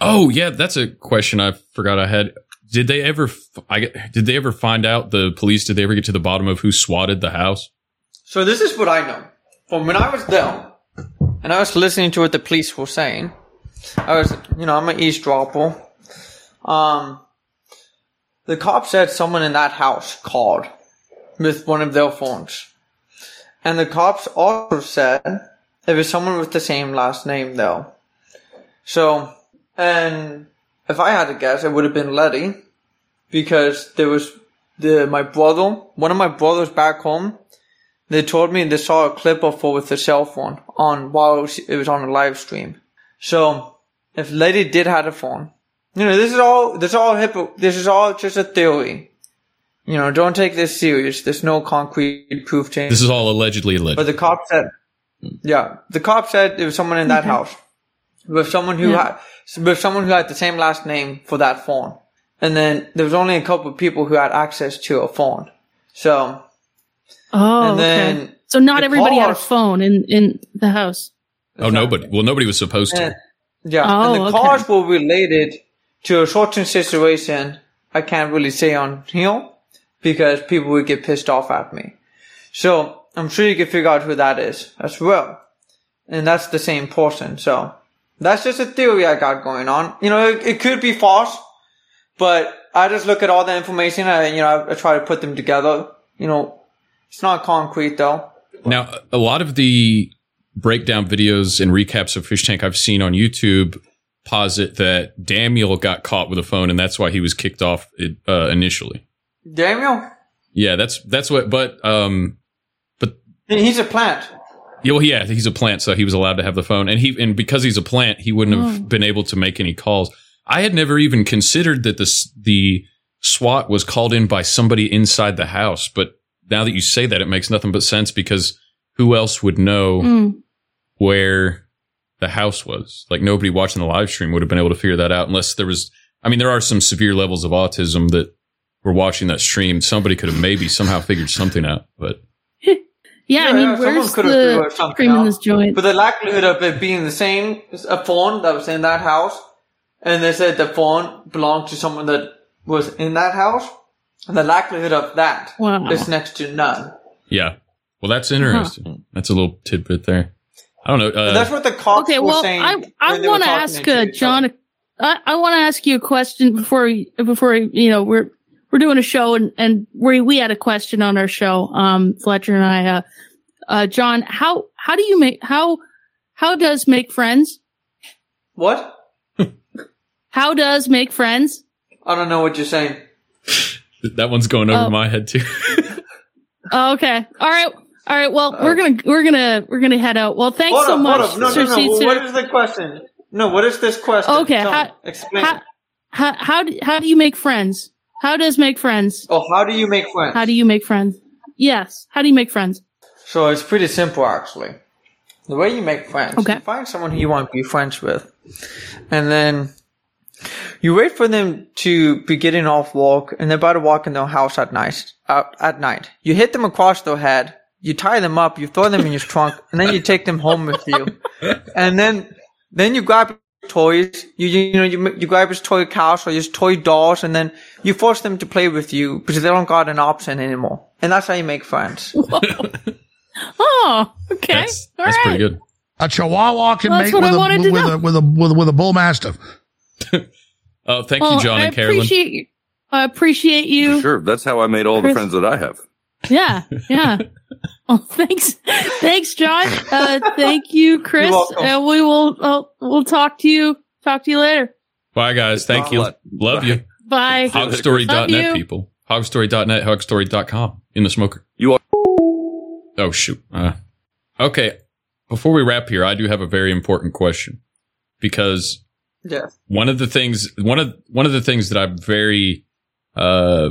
Oh yeah, that's a question I forgot I had. Did they ever? I did they ever find out the police? Did they ever get to the bottom of who swatted the house? So this is what I know. From when I was there, and I was listening to what the police were saying, I was, you know, I'm an eavesdropper. Um, the cop said someone in that house called with one of their phones. And the cops also said it was someone with the same last name though. So, and if I had to guess, it would have been Letty because there was the, my brother, one of my brothers back home, they told me they saw a clip of her with the cell phone on while it was, on a live stream. So, if Letty did have a phone, you know, this is all, this is all hippo, this is all just a theory. You know, don't take this serious. There's no concrete proof change. This is all allegedly alleged. But the cop said, yeah, the cop said it was someone in that house with someone who Yeah. had with someone who had the same last name for that phone, and then there was only a couple of people who had access to a phone. So, Oh, and then okay. So not The everybody had a phone in in the house. Oh, nobody. Well, nobody was supposed to. Yeah, Oh, and the okay. cars were related to a certain situation. I can't really say on here because people would get pissed off at me. So I'm sure you can figure out who that is as well, and that's the same person. So that's just a theory I got going on. You know, it, it could be false, but I just look at all the information and you know I, I try to put them together. You know, it's not concrete though. Now, a lot of the breakdown videos and recaps of Fish Tank I've seen on YouTube posit that Daniel got caught with a phone, and that's why he was kicked off it, uh, initially. Daniel, Yeah, that's that's what. But um, but he's a plant. Yeah, well, yeah, he's a plant, so he was allowed to have the phone, and he and because he's a plant, he wouldn't have. Oh. been able to make any calls. I had never even considered that this the SWAT was called in by somebody inside the house, but now that you say that, it makes nothing but sense because who else would know Mm. where the house was? Like nobody watching the live stream would have been able to figure that out unless there was. I mean, there are some severe levels of autism that were watching that stream. Somebody could have maybe somehow figured something out, but Yeah, I mean, someone where's could have figured the something cream in this joint? But the likelihood of it being the same a phone that was in that house, and they said the phone belonged to someone that was in that house, and the likelihood of that is Wow. next to none. Yeah. Well, that's interesting. That's a little tidbit there. I don't know. Uh, that's what the cops okay, were well, saying. I I when they were want to ask uh. Jon. I, I want to ask you a question before before you know we're we're doing a show and and we we had a question on our show. Um, Fletcher and I. Uh, uh, Jon, how how do you make how how does make friends? What? How does make friends? I don't know what you're saying. that one's going over Oh. my head too. Oh, okay, all right, all right. Well, we're gonna we're gonna we're gonna head out. Well, thanks hold so up, much. No, Sir no, no. Caesar. What is the question? No, what is this question? Okay, Tell how- me. Explain. How, how how do, how do you make friends? How does make friends? oh, how do you make friends? How do you make friends? Yes. How do you make friends? So it's pretty simple, actually. The way you make friends, Okay. you find someone who you want to be friends with, and then you wait for them to be getting off walk, and they're about to walk in their house at night. Uh, at night, you hit them across their head, you tie them up, you throw them in your trunk, and then you take them home with you, and then then you grab toys. You you, you know you you grab his toy couch or his toy dolls, and then you force them to play with you because they don't got an option anymore, and that's how you make friends. Oh, okay. That's, All that's right. pretty good. A Chihuahua can Well, that's mate what with I a, wanted with, a, with a with a with a bull mastiff. Oh, thank Well, you, John I and Carolyn. appreciate you. I appreciate you. Sure, that's how I made all the friends that I have. Yeah, yeah. Oh, thanks, thanks, John. Uh, thank you, Chris. And we will uh, we'll talk to you. Talk to you later. Bye, guys. Thank you. Bye. Love you. Bye. Love Hogstory.net, you. people. Hogstory.net, hogstory.com. In the smoker. You are. Oh, shoot. Uh, okay. Before we wrap here, I do have a very important question because Yes. one of the things, one of, one of the things that I'm very, uh,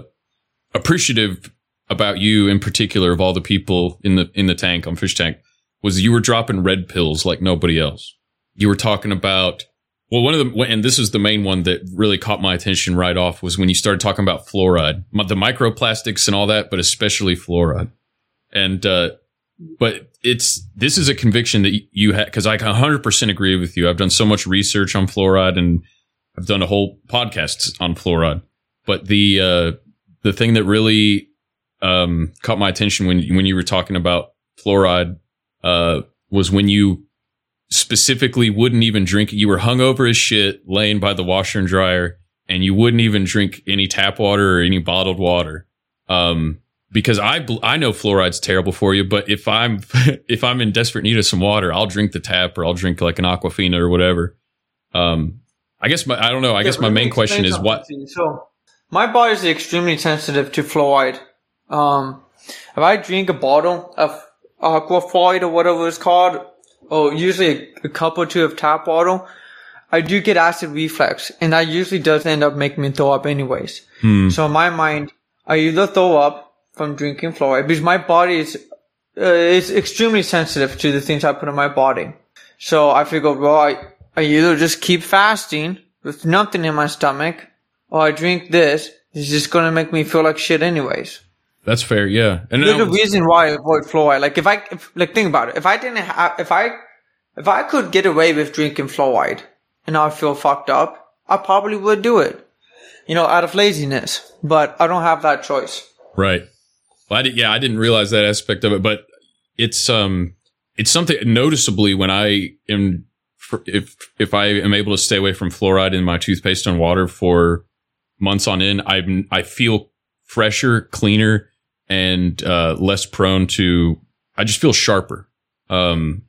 appreciative about you in particular of all the people in the, in the tank on fish tank was you were dropping red pills like nobody else. You were talking about, well, one of the, and this is the main one that really caught my attention right off was when you started talking about fluoride, the microplastics and all that, but especially fluoride. And, uh, but it's, this is a conviction that you had, cause I 100% agree with you. I've done so much research on fluoride and I've done a whole podcast on fluoride. But the, uh, the thing that really, um, caught my attention when, when you were talking about fluoride, uh, was when you specifically wouldn't even drink. You were hungover as shit, laying by the washer and dryer, and you wouldn't even drink any tap water or any bottled water. Um, because I bl- I know fluoride's terrible for you, but if I'm if I'm in desperate need of some water, I'll drink the tap or I'll drink like an Aquafina or whatever. Um, I guess my I don't know. I guess my main question is what. So, my body is extremely sensitive to fluoride. Um, if I drink a bottle of aquafluoride or whatever it's called, or usually a, a cup or two of tap water, I do get acid reflux, and that usually does end up making me throw up anyways. Hmm. So in my mind, I either throw up from drinking fluoride because my body is uh, is extremely sensitive to the things I put in my body. So I figured, well, I, I either just keep fasting with nothing in my stomach, or I drink this. It's just gonna make me feel like shit anyways. That's fair. Yeah, and There's a reason why I avoid fluoride. Like if I, if, like think about it. If I didn't have, if I, if I could get away with drinking fluoride and I feel fucked up, I probably would do it. You know, out of laziness. But I don't have that choice. Right. Well, I did, yeah, I didn't realize that aspect of it, but it's um, it's something noticeably when I am if if I am able to stay away from fluoride in my toothpaste and water for months on end, I'm I feel fresher, cleaner, and uh, less prone to. I just feel sharper. Um,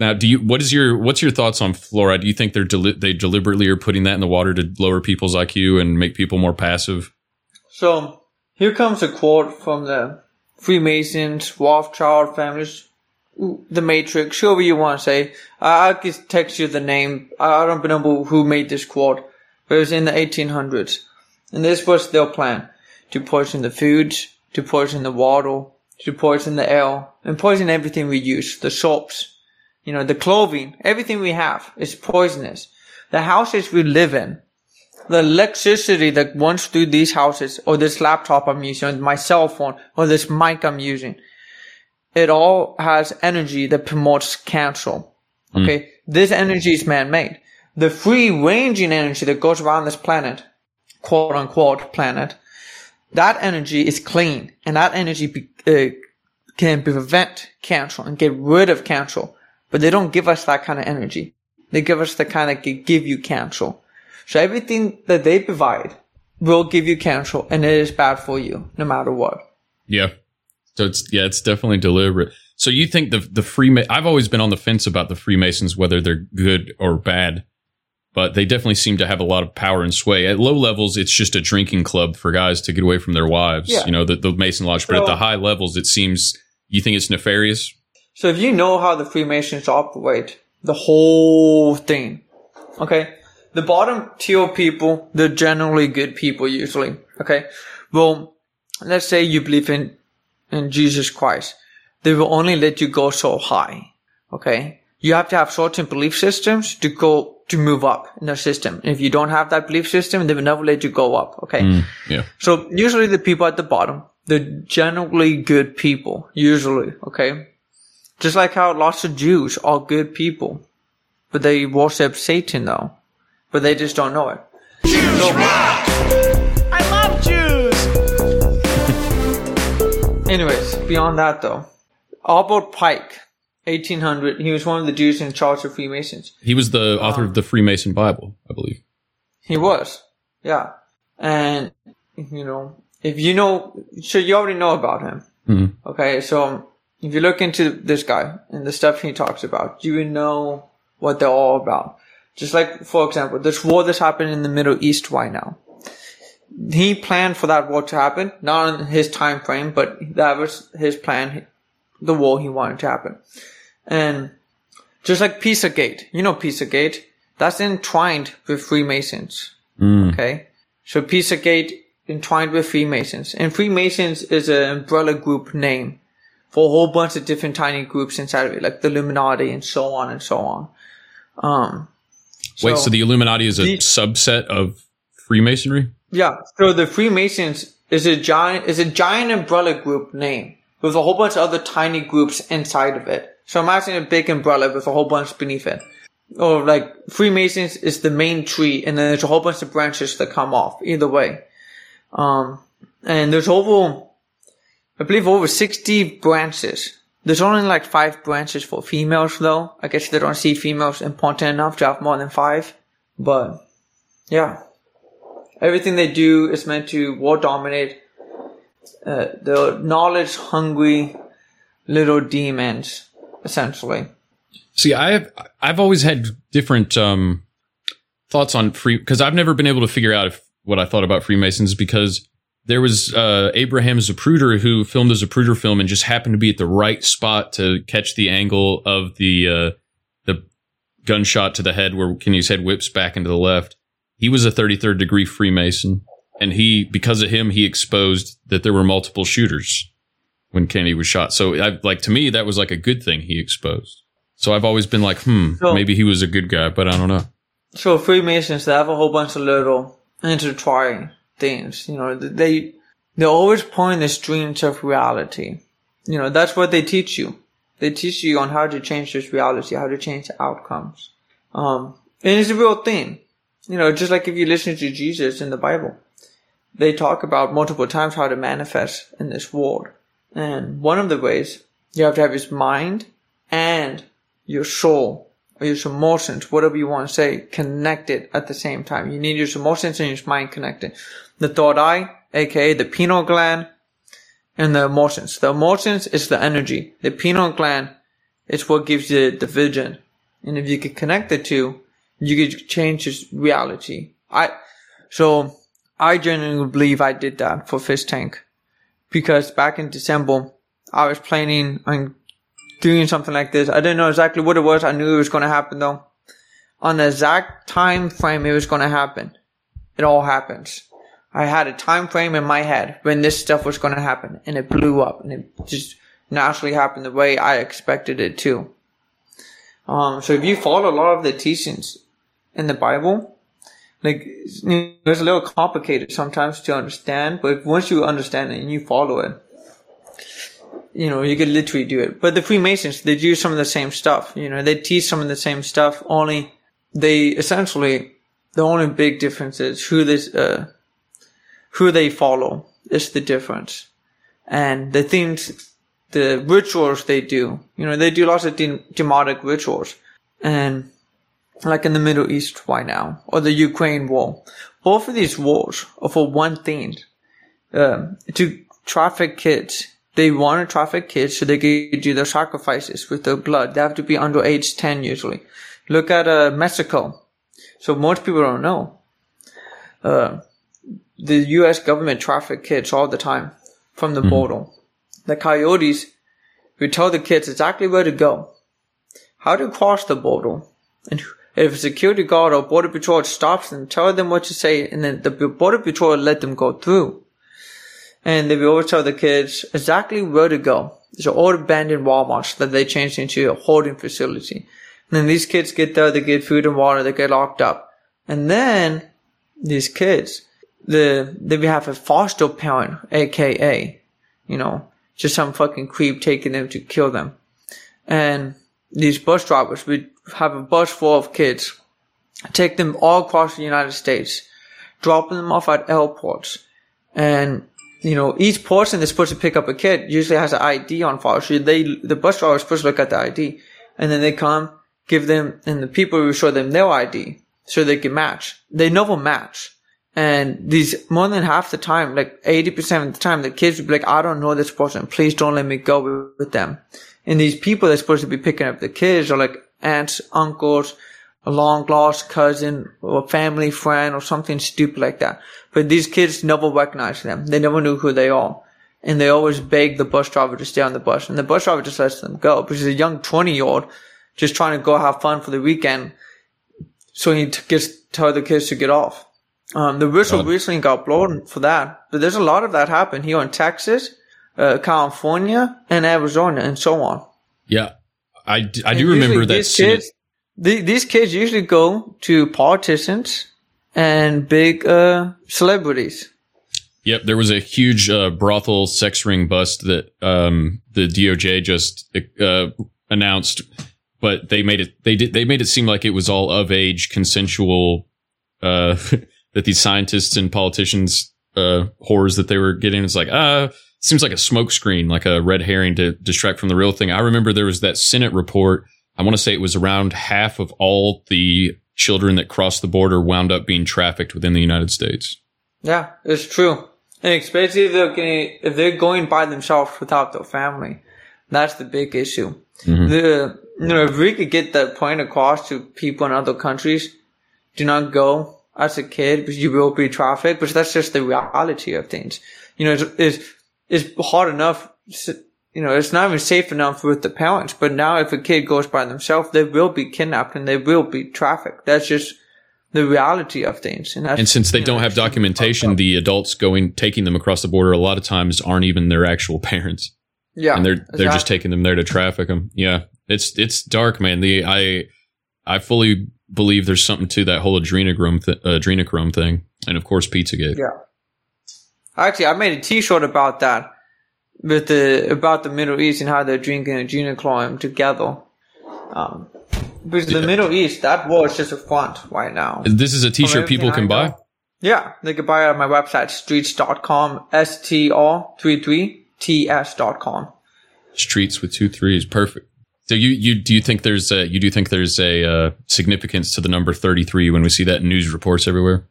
now, do you? What is your? What's your thoughts on fluoride? Do you think they're deli- they deliberately are putting that in the water to lower people's IQ and make people more passive? So here comes a quote from the Freemasons, Rothschild families, the Matrix, whoever you want to say. I- I'll just text you the name. I don't remember who made this quote, but it was in the 1800s. And this was their plan. To poison the foods, to poison the water, to poison the air, and poison everything we use. The soaps, you know, the clothing, everything we have is poisonous. The houses we live in, the electricity that runs through these houses, or this laptop I'm using, or my cell phone, or this mic I'm using, it all has energy that promotes cancer. Hmm. Okay. This energy is man-made. The free ranging energy that goes around this planet, quote unquote planet, that energy is clean and that energy be, uh, can prevent cancer and get rid of cancer. But they don't give us that kind of energy. They give us the kind that give you cancer. So everything that they provide will give you cancer and it is bad for you no matter what. Yeah. So it's yeah, it's definitely deliberate. So you think the the Freema- I've always been on the fence about the Freemasons whether they're good or bad, but they definitely seem to have a lot of power and sway. At low levels, it's just a drinking club for guys to get away from their wives. Yeah. You know, the, the Mason Lodge. But at the high levels, it seems you think it's nefarious. So if you know how the Freemasons operate, the whole thing, okay, the bottom tier people, they're generally good people usually, okay. Well, let's say you believe in in Jesus Christ, they will only let you go so high, okay. You have to have certain belief systems to go to move up in their system. If you don't have that belief system, they will never let you go up, okay. Mm, yeah. So usually the people at the bottom, they're generally good people, usually, okay? Just like how lots of Jews are good people, but they worship Satan though, but they just don't know it. Jews rock! I love Jews. Anyways, beyond that though, Albert Pike, 1800, he was one of the Jews in charge of Freemasons. He was the author of the Freemason Bible, I believe. He was, yeah. And, you know, if you know, so you already know about him. Mhm. Okay, so if you look into this guy and the stuff he talks about, you will know what they're all about. Just like, for example, this war that's happening in the Middle East right now. He planned for that war to happen, not in his time frame, but that was his plan, the war he wanted to happen. And just like Pizzagate, you know Pizzagate, that's entwined with Freemasons. Mm. Okay. So Pizzagate entwined with Freemasons. And Freemasons is an umbrella group name for a whole bunch of different tiny groups inside of it, like the Illuminati and so on and so on. Um, Wait, so the Illuminati is a the- subset of Freemasonry? yeah, so the Freemasons is a giant is a giant umbrella group name with a whole bunch of other tiny groups inside of it. So imagine a big umbrella with a whole bunch beneath it. Or like Freemasons is the main tree and then there's a whole bunch of branches that come off either way. Um and there's over I believe over 60 branches. There's only like five branches for females though. I guess they don't see females important enough to have more than five. But yeah. Everything they do is meant to war dominate uh, the knowledge hungry little demons, essentially. See, I've I've always had different um, thoughts on free because I've never been able to figure out if what I thought about Freemasons because there was uh, Abraham Zapruder who filmed a Zapruder film and just happened to be at the right spot to catch the angle of the uh, the gunshot to the head where Kennedy's head whips back into the left. He was a 33rd degree Freemason, and he because of him he exposed that there were multiple shooters when Kennedy was shot. So, I, like to me, that was like a good thing he exposed. So I've always been like, hmm, So- maybe he was a good guy, but I don't know. So Freemasons, they have a whole bunch of little intertwined things. You know, they they're always point the dreams of reality. You know, that's what they teach you. They teach you on how to change this reality, how to change the outcomes. Um, and it's a real thing. You know, just like if you listen to Jesus in the Bible, they talk about multiple times how to manifest in this world. And one of the ways you have to have his mind and your soul or your emotions, whatever you want to say, connected at the same time. You need your emotions and your mind connected. The third eye, aka the pineal gland, and the emotions. The emotions is the energy. The pineal gland is what gives you the vision. And if you can connect the two, you can change this reality. I, so I genuinely believe I did that for Fish Tank because back in December, I was planning on doing something like this. I didn't know exactly what it was. I knew it was going to happen though. On the exact time frame it was going to happen, it all happens. I had a time frame in my head when this stuff was going to happen and it blew up and it just naturally happened the way I expected it to. Um, so if you follow a lot of the teachings in the Bible, like it's a little complicated sometimes to understand, but once you understand it and you follow it, you know, you could literally do it. But the Freemasons, they do some of the same stuff. You know, they teach some of the same stuff. Only they essentially the only big difference is who this uh, who they follow is the difference, and the things, the rituals they do. You know, they do lots of de- demonic rituals, and like in the Middle East right now, or the Ukraine war. Both of these wars are for one thing, um, to traffic kids. They want to traffic kids so they can do their sacrifices with their blood. They have to be under age 10 usually. Look at, uh, Mexico. So most people don't know. Uh, the US government traffic kids all the time from the Hmm. border. The coyotes we tell the kids exactly where to go, how to cross the border, and if a security guard or border patrol stops them, tell them what to say, and then the border patrol let them go through. And they will always tell the kids exactly where to go. There's an old abandoned Walmarts that they changed into a holding facility. And then these kids get there, they get food and water, they get locked up. And then these kids, the they will have a foster parent, aka, you know, just some fucking creep taking them to kill them. And these bus drivers would have a bus full of kids, take them all across the United States, dropping them off at airports. And, you know, each person that's supposed to pick up a kid usually has an ID on file. So they, the bus driver is supposed to look at the ID. And then they come, give them, and the people will show them their ID so they can match. They never match. And these, more than half the time, like 80% of the time, the kids would be like, I don't know this person. Please don't let me go with them. And these people that's supposed to be picking up the kids are like aunts, uncles, a long lost cousin or a family friend or something stupid like that. But these kids never recognize them. They never knew who they are. And they always beg the bus driver to stay on the bus. And the bus driver just lets them go because he's a young 20 year old just trying to go have fun for the weekend. So he t- gets tell the kids to get off. Um, the whistle God. recently got blown for that, but there's a lot of that happen here in Texas, uh, California, and Arizona, and so on. Yeah, I, d- I do remember that. These kids, the, these kids usually go to politicians and big uh, celebrities. Yep, there was a huge uh, brothel sex ring bust that um, the DOJ just uh, announced, but they made it they did they made it seem like it was all of age, consensual. Uh, that these scientists and politicians uh, whores that they were getting is like uh seems like a smokescreen, like a red herring to distract from the real thing. I remember there was that Senate report. I want to say it was around half of all the children that crossed the border wound up being trafficked within the United States. Yeah, it's true. And especially if they're getting, if they're going by themselves without their family, that's the big issue. Mhm. The you know if we could get that point across to people in other countries, do not go as a kid because you will be trafficked. But that's just the reality of things. You know, it's it's, it's hard enough. You know, it's not even safe enough with the parents. But now, if a kid goes by themselves, they will be kidnapped and they will be trafficked. That's just the reality of things. And, that's, and since they know, don't have documentation, the adults going taking them across the border a lot of times aren't even their actual parents. yeah, and they're they're just taking them there to traffic them. Yeah, it's it's dark, man. The I I fully believe there's something to that whole adrenochrome th- adrenochrome thing, and of course Pizzagate. Yeah. Actually, I made a T-shirt about that, with the about the Middle East and how they're drinking a adrenochrome together. Um, because the Middle East, that war is just a front right now. This is a T-shirt people can buy. Yeah, they can buy it on my website, streets.com, str33ts.com. Streets with two threes, perfect. So you you do you think there's a, you do think there's a uh, significance to the number thirty three when we see that in news reports everywhere?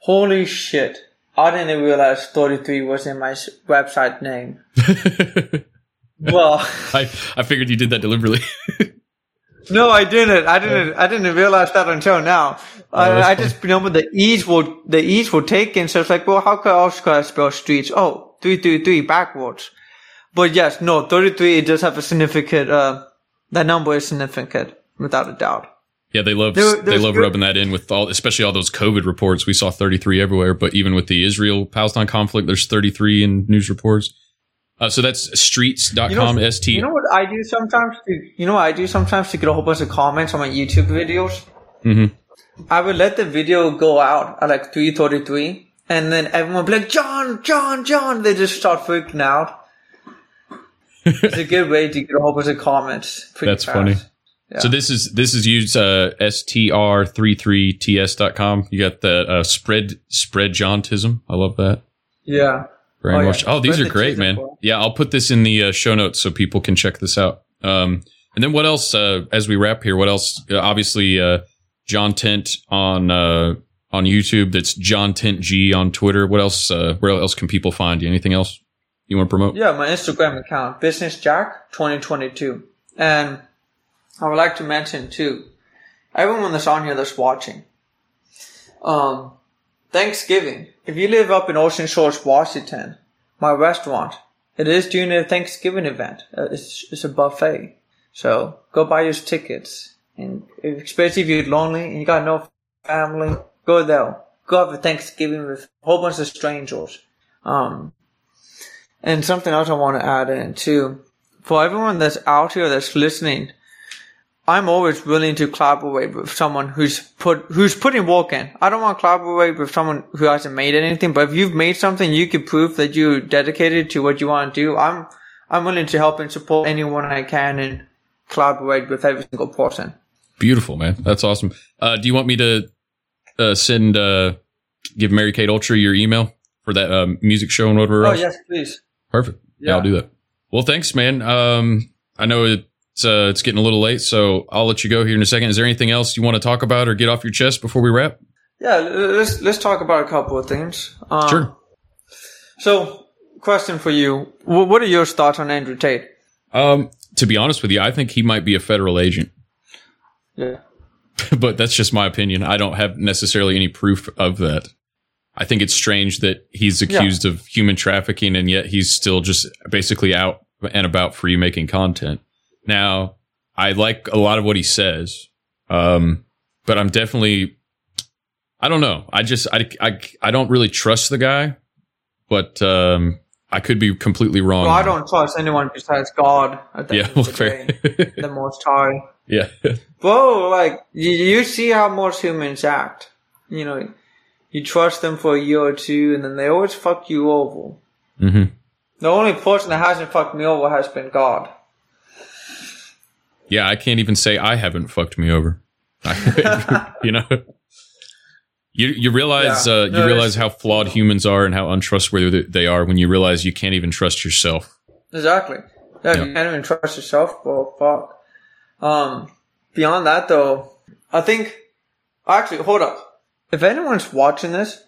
Holy shit. I didn't realize 33 was in my website name. well, I I figured you did that deliberately. no, I didn't. I didn't. I didn't realize that until now. I, Oh, that's I just remember the E's were the E's were taken, so it's like, well, how could else could I spell streets? Oh, 333 backwards. But yes, no, 33 it does have a significant. Uh, that number is significant, without a doubt. Yeah, they love There- they love good- rubbing that in with all, especially all those COVID reports. We saw 33 everywhere, but even with the Israel Palestine conflict, there's 33 in news reports. Uh, so that's streets.com, You know, st. you know what I do sometimes? To, you know what I do sometimes to get a whole bunch of comments on my YouTube videos? hmm I would let the video go out at like 3.33 and then everyone would be like, Jon, Jon, Jon. They just start freaking out. it's a good way to get a whole bunch of comments. That's fast. funny. Yeah. So this is this is used uh, str33ts.com. You got the uh, spread spread jauntism. I love that. Yeah. Brainwashed. yeah. Oh, these Spread are the great, man. Yeah, I'll put this in the uh, show notes so people can check this out. Um, and then what else? Uh, as we wrap here, what else? Uh, obviously, uh, Jontent on uh, on YouTube. That's Jontent G on Twitter. What else? Uh, where else can people find you? Anything else you want to promote? Yeah, my Instagram account, Business Jack 2022. And I would like to mention too, everyone that's on here that's watching, um, Thanksgiving. If you live up in Ocean Shores, Washington, my restaurant, it is doing a Thanksgiving event. Uh, It's, it's a buffet. So go buy your tickets. And especially if you're lonely and you got no family, go there. Go have a Thanksgiving with a whole bunch of strangers. Um, and something else I want to add in too. For everyone that's out here that's listening, I'm always willing to collaborate with someone who's put who's putting work in. I don't want to collaborate with someone who hasn't made anything, but if you've made something, you can prove that you're dedicated to what you want to do. I'm I'm willing to help and support anyone I can and collaborate with every single person. Beautiful, man. That's awesome. Uh, do you want me to uh, send uh, give Mary Kate Ultra your email for that um, music show and whatever? Oh else? yes, please. Perfect. Yeah. I'll do that. Well, thanks, man. Um, I know it's uh, it's getting a little late, so I'll let you go here in a second. Is there anything else you want to talk about or get off your chest before we wrap? Yeah, let's let's talk about a couple of things. Um, Sure. So, question for you: What are your thoughts on Andrew Tate? Um, to be honest with you, I think he might be a federal agent, Yeah. but that's just my opinion. I don't have necessarily any proof of that. I think it's strange that he's Yeah. accused of human trafficking and yet he's still just basically out and about free making content. Now, I like a lot of what he says, um, but I'm definitely, I don't know. I just, I, I, I don't really trust the guy, but um, I could be completely wrong. Well, I don't trust anyone besides God. At the Yeah, end well, of the fair. day, the Most High. yeah. Bro, like you, you see how most humans act. You know, you trust them for a year or two, and then they always fuck you over. hmm The only person that hasn't fucked me over has been God. Yeah, I can't even say I haven't fucked me over. you know, you you realize Yeah. uh, you No, realize how flawed humans are and how untrustworthy they are when you realize you can't even trust yourself. Exactly. Yeah, Yeah. you can't even trust yourself. Well, fuck. Um, beyond that though, I think, actually, hold up. If anyone's watching this,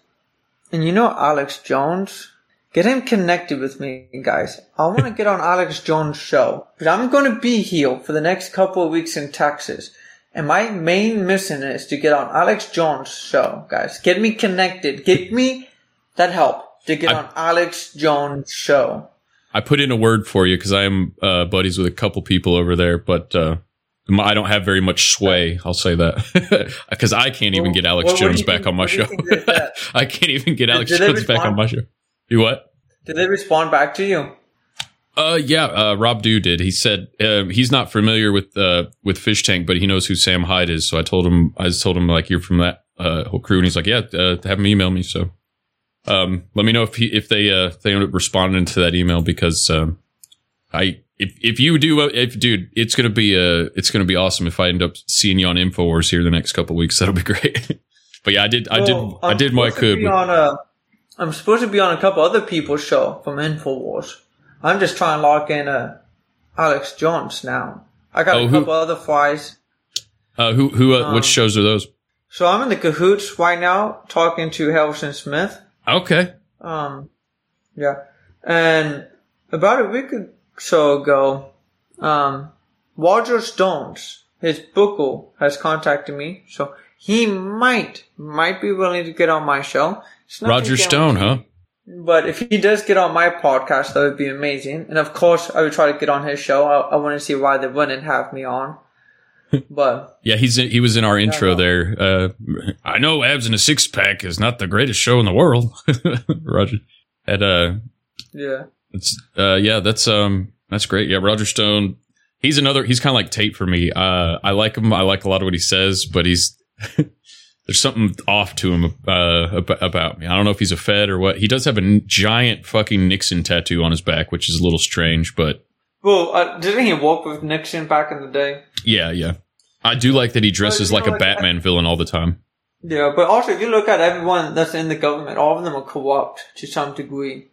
and you know Alex Jones, get him connected with me, guys. I want to get on Alex Jones' show. But I'm going to be here for the next couple of weeks in Texas. And my main mission is to get on Alex Jones' show, guys. Get me connected. Get me that help to get I- on Alex Jones' show. I put in a word for you because I am uh, buddies with a couple people over there, but uh, I don't have very much sway. I'll say that because I can't even Well, get Alex what Jones back think- on my what do you show. think is that? I can't even get Alex Jones back on my show. You what? Did they respond back to you? Uh, yeah, uh, Rob Dew did. He said uh, he's not familiar with uh, with Fish Tank, but he knows who Sam Hyde is. So I told him, I just told him like you're from that uh, whole crew, and he's like, yeah, uh, have him email me. So Um, let me know if he, if they uh they end up responding to that email because um, I if if you do uh, if dude it's gonna be uh it's gonna be awesome if I end up seeing you on Infowars here the next couple weeks that'll be great. but yeah, I did I did Well, I did what I could. with- on a, I'm supposed to be on a couple other people's show from Infowars. I'm just trying to lock in uh, Alex Jones now. I got Oh, a who- couple other flies. Uh, who who uh, Um, which shows are those? So I'm in the cahoots right now talking to Harrison Smith. Okay. Um, yeah. And about a week or so ago, um, Roger Stone's, his booker, has contacted me. So he might, might be willing to get on my show. Roger Stone, huh? But if he does get on my podcast, that would be amazing. And of course, I would try to get on his show. I, I want to see why they wouldn't have me on. But Yeah, he's he was in our intro there. Uh, I know abs in a six pack is not the greatest show in the world, Roger. And uh, yeah, it's uh, yeah, that's um, that's great. Yeah, Roger Stone. He's another. He's kind of like Tate for me. Uh, I like him. I like a lot of what he says, but he's there's something off to him uh, ab- about me. I don't know if he's a Fed or what. He does have a n- giant fucking Nixon tattoo on his back, which is a little strange, but well, uh, didn't he walk with Nixon back in the day? yeah, yeah. I do like that he dresses you like a? Batman villain all the time. Yeah, but also if you look at everyone that's in the government, all of them are corrupt to some degree.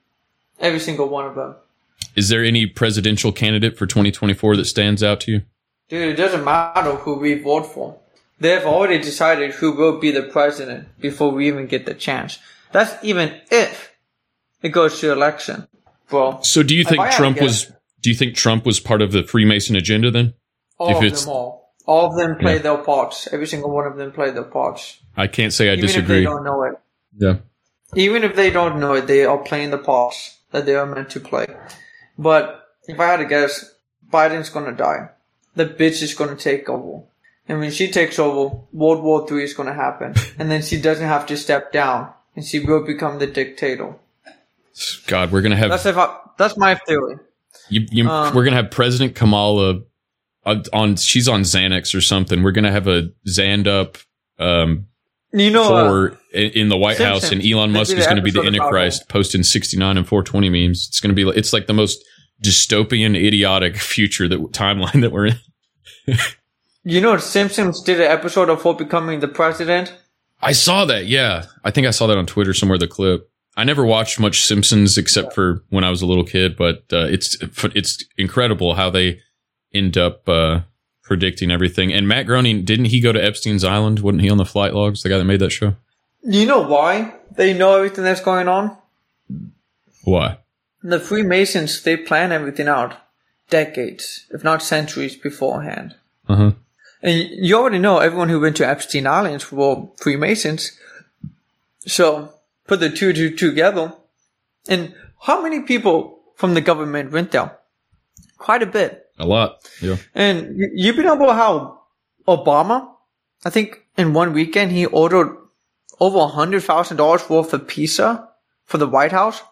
Every single one of them. Is there any presidential candidate for 2024 that stands out to you? Dude, it doesn't matter who we vote for. They've already decided who will be the president before we even get the chance. That's even if it goes to election. Well, So do you think I Trump was do you think Trump was part of the Freemason agenda then? all of them all. All of them play Yeah. their parts. Every single one of them play their parts. I can't say I even if disagree. they don't know it. Yeah. Even if they don't know it, they are playing the parts that they are meant to play. But if I had to guess, Biden's gonna die. The bitch is gonna take over. And when she takes over, World War Three is gonna happen. and then she doesn't have to step down. And she will become the dictator. God, we're gonna have That's if I, that's my theory. you, you, um, we're gonna have President Kamala on, on she's on Xanax or something. We're gonna have a Zand up um You know, uh, for in, in the White House, and Elon Musk is going to be the Antichrist, posting 69 and 420 memes. It's going to be like it's like the most dystopian, idiotic future that timeline that we're in. you know, Simpsons did an episode of Hope becoming the president. I saw that. Yeah, I think I saw that on Twitter somewhere. The clip. I never watched much Simpsons except for when I was a little kid, but uh, it's it's incredible how they end up uh, predicting everything. And Matt Groening didn't he go to Epstein's Island? Wasn't he on the flight logs? The guy that made that show. You know why they know everything that's going on? Why? The Freemasons, they plan everything out decades, if not centuries beforehand. Uh huh. And you already know everyone who went to Epstein Islands were Freemasons. So put the two two together. And how many people from the government went there? Quite a bit. A lot. Yeah. And you've been about how Obama, I think in one weekend he ordered over a hundred thousand dollars worth of pizza for the White House,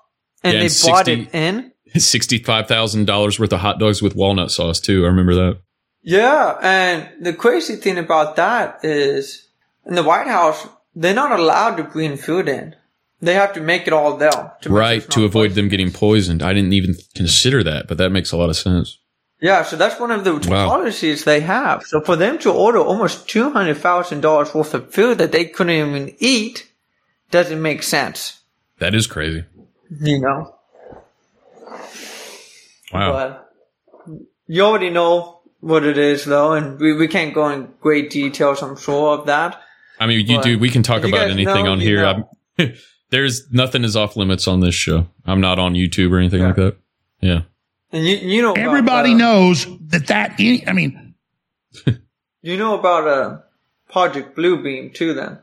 and Yeah, they and bought 60 it in. Sixty-five thousand dollars worth of hot dogs with walnut sauce too. I remember that. Yeah, and the crazy thing about that is in the White House they're not allowed to bring food in. They have to make it all there. To right to avoid them getting poisoned. I didn't even consider that, but that makes a lot of sense. Yeah, so that's one of the Wow. policies they have. So for them to order almost two hundred thousand dollars worth of food that they couldn't even eat doesn't make sense. That is crazy. You know. Wow. But you already know what it is though, and we, we can't go in great details I'm sure of that. I mean, you But do. We can talk about anything know, on you here. know. There's nothing is off limits on this show. I'm not on YouTube or anything like that. Yeah. And you you know about, Everybody uh, knows that that. I mean, You know about uh Project Bluebeam too then.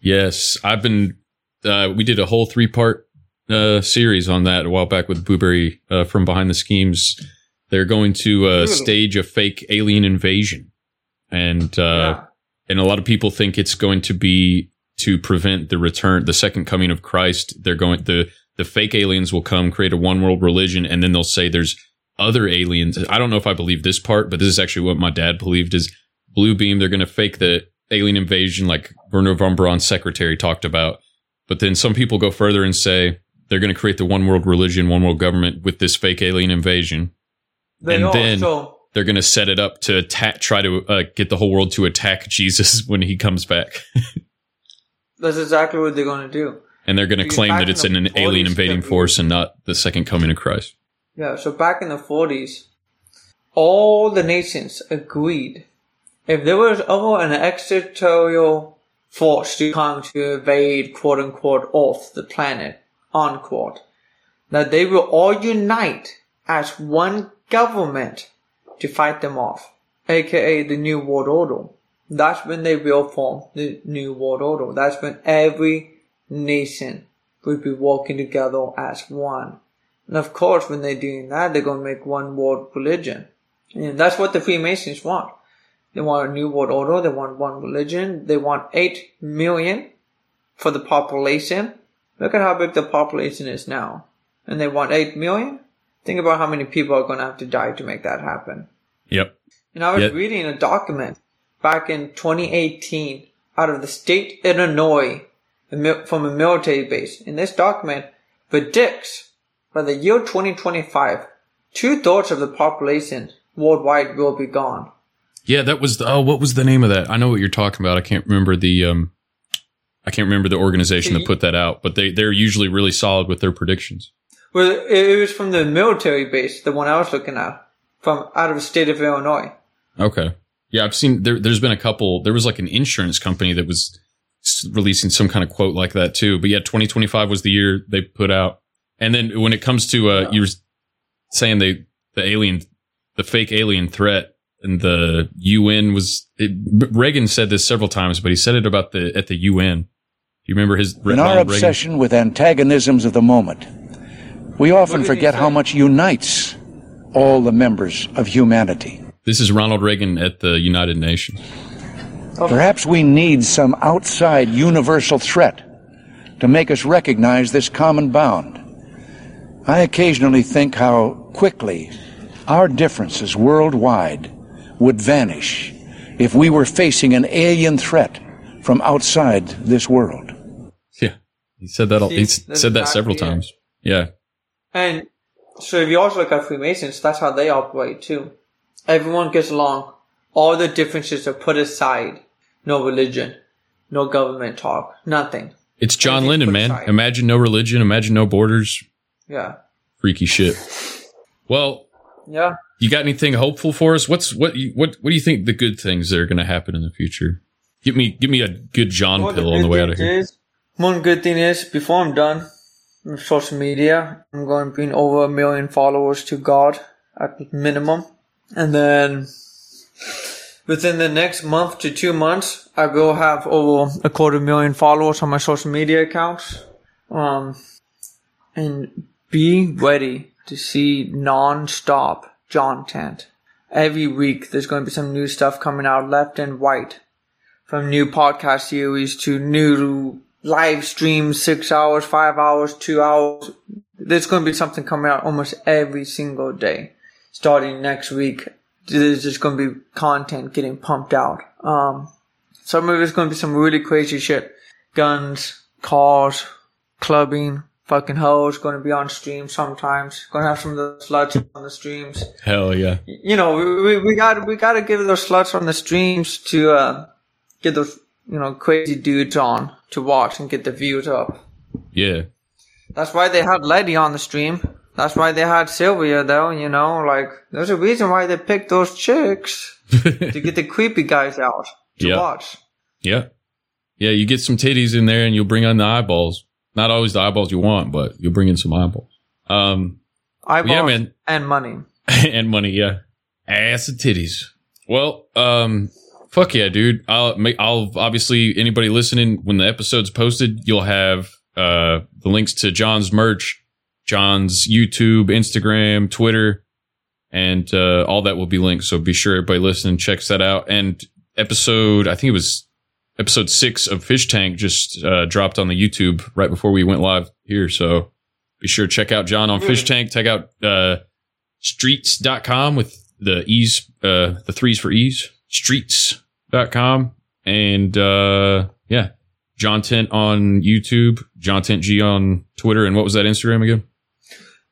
Yes, I've been. Uh, we did a whole three part uh, series on that a while back with Blueberry uh, from Behind the Schemes. They're going to uh, stage a fake alien invasion, and uh, and a lot of people think it's going to be to prevent the return, the second coming of Christ. They're going the the fake aliens will come, create a one world religion, and then they'll say there's other aliens. I don't know if I believe this part, but this is actually what my dad believed is Blue Beam. They're going to fake the alien invasion like Wernher von Braun's secretary talked about. But then some people go further and say they're going to create the one world religion, one world government with this fake alien invasion. They and are, then so- they're going to set it up to attack, try to uh, get the whole world to attack Jesus when he comes back. That's exactly what they're going to do. and they're going to claim that it's the an alien invading force and not the second coming of Christ. Yeah, so back in the 40s, all the nations agreed if there was ever an extraterrestrial force to come to invade, quote unquote, off the planet, unquote, that they will all unite as one government to fight them off, aka the New World Order. That's when they will form the New World Order. That's when every nation will be working together as one. And of course, when they're doing that, they're going to make one world religion. And that's what the Freemasons want. They want a new world order. They want one religion. They want 8 million for the population. Look at how big the population is now. And they want 8 million? Think about how many people are going to have to die to make that happen. Yep. And I was Yeah. reading a document back in 2018 out of the state Illinois from a military base. And this document predicts by the year 2025, two thirds of the population worldwide will be gone. Yeah, that was the, oh, what was the name of that? I know what you're talking about. I can't remember the um, I can't remember the organization that put that out, but they they're usually really solid with their predictions. Well, it it was from the military base, the one I was looking at, from out of the state of Illinois. Okay. Yeah, I've seen there. There's been a couple. There was like an insurance company that was releasing some kind of quote like that too. But yeah, 2025 was the year they put out. And then when it comes to uh, you were saying they the alien, the fake alien threat, and the UN was. It, Reagan said this several times, but he said it about the at the UN. Do you remember his In our Ronald Reagan? obsession with antagonisms of the moment, we often forget how much unites all the members of humanity. This is Ronald Reagan at the United Nations. Perhaps we need some outside universal threat to make us recognize this common bound. I occasionally think how quickly our differences worldwide would vanish if we were facing an alien threat from outside this world. Yeah, he said that. All, he said that several times. Yeah, And so if you also look at Freemasons, that's how they operate too. Everyone gets along. All the differences are put aside. No religion, no government talk, nothing. it's John Lennon, man. aside. Imagine no religion. Imagine no borders. Yeah. Freaky shit. Well, Yeah. you got anything hopeful for us? What's what? What what do you think the good things that are going to happen in the future? Give me give me a good Jon Well, pill on the way out of here. one good thing is, before I'm done social media, I'm going to bring over a million followers to God at minimum. And then within the next month to two months, I will have over a quarter million followers on my social media accounts. Um, and be ready to see non-stop Jontent. Every week there's going to be some new stuff coming out left and right from new podcast series to new live streams, six hours, five hours, two hours. There's going to be something coming out almost every single day. Starting next week, there's just going to be content getting pumped out. Um, some of it's going to be some really crazy shit. Guns, cars, clubbing, fucking hoes going to be on stream sometimes. Going to have some of the sluts on the streams Hell yeah. you know, we, we, we got we got to give those sluts on the streams to uh, get those you know crazy dudes on to watch and get the views up. Yeah. That's why they had Letty on the stream. That's why they had Sylvia though. You know, like there's a reason why they picked those chicks to get the creepy guys out to Yeah. watch. Yeah. Yeah, you get some titties in there and you'll bring on the eyeballs. Not always the eyeballs you want, but you'll bring in some eyeballs. Um, Eyeballs yeah, man. and money. and money, yeah. Ass and titties. Well, um, fuck yeah, dude. I'll I'll obviously anybody listening when the episode's posted, you'll have, uh, the links to Jon's merch, Jon's YouTube, Instagram, Twitter, and, uh, all that will be linked. So be sure everybody listening checks that out. And episode, I think it was episode six of FishTank just, uh, dropped on the YouTube right before we went live here. So be sure to check out Jon on FishTank. Check out, uh, str33ts.com with the ease, uh, the threes for ease, str33ts.com. And, uh, yeah, Jontent on YouTube, Jontent G on Twitter, and what was that Instagram again?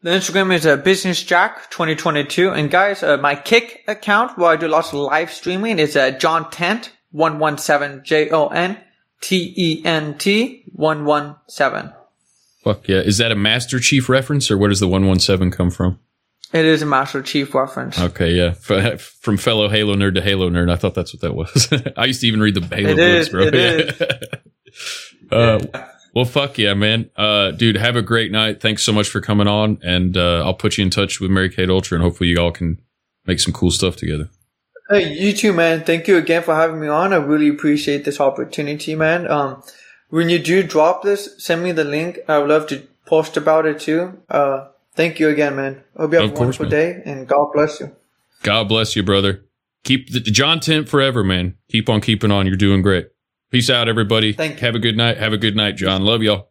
The Instagram is uh, Business Jack 2022. And guys, uh, my Kick account where I do lots of live streaming is uh, Jontent 117 J O N T E N T 117. Fuck yeah. Is that a Master Chief reference or where does the 117 come from? It is a Master Chief reference. Okay, yeah. F- From fellow Halo nerd to Halo nerd. I thought that's what that was. I used to even read the Halo It books, is, bro. it uh, well, fuck yeah, man. Uh, dude, have a great night. Thanks so much for coming on. And uh, I'll put you in touch with Mary Kate Ultra and hopefully you all can make some cool stuff together. Hey, you too, man. Thank you again for having me on. I really appreciate this opportunity, man. Um, when you do drop this, send me the link. I would love to post about it too. Uh, thank you again, man. Hope you have Of a course, wonderful man. day and God bless you. God bless you, brother. Keep the Jontent forever, man. Keep on keeping on. You're doing great. Peace out, everybody. Thank you. Have a good night. Have a good night, Jon. Love y'all.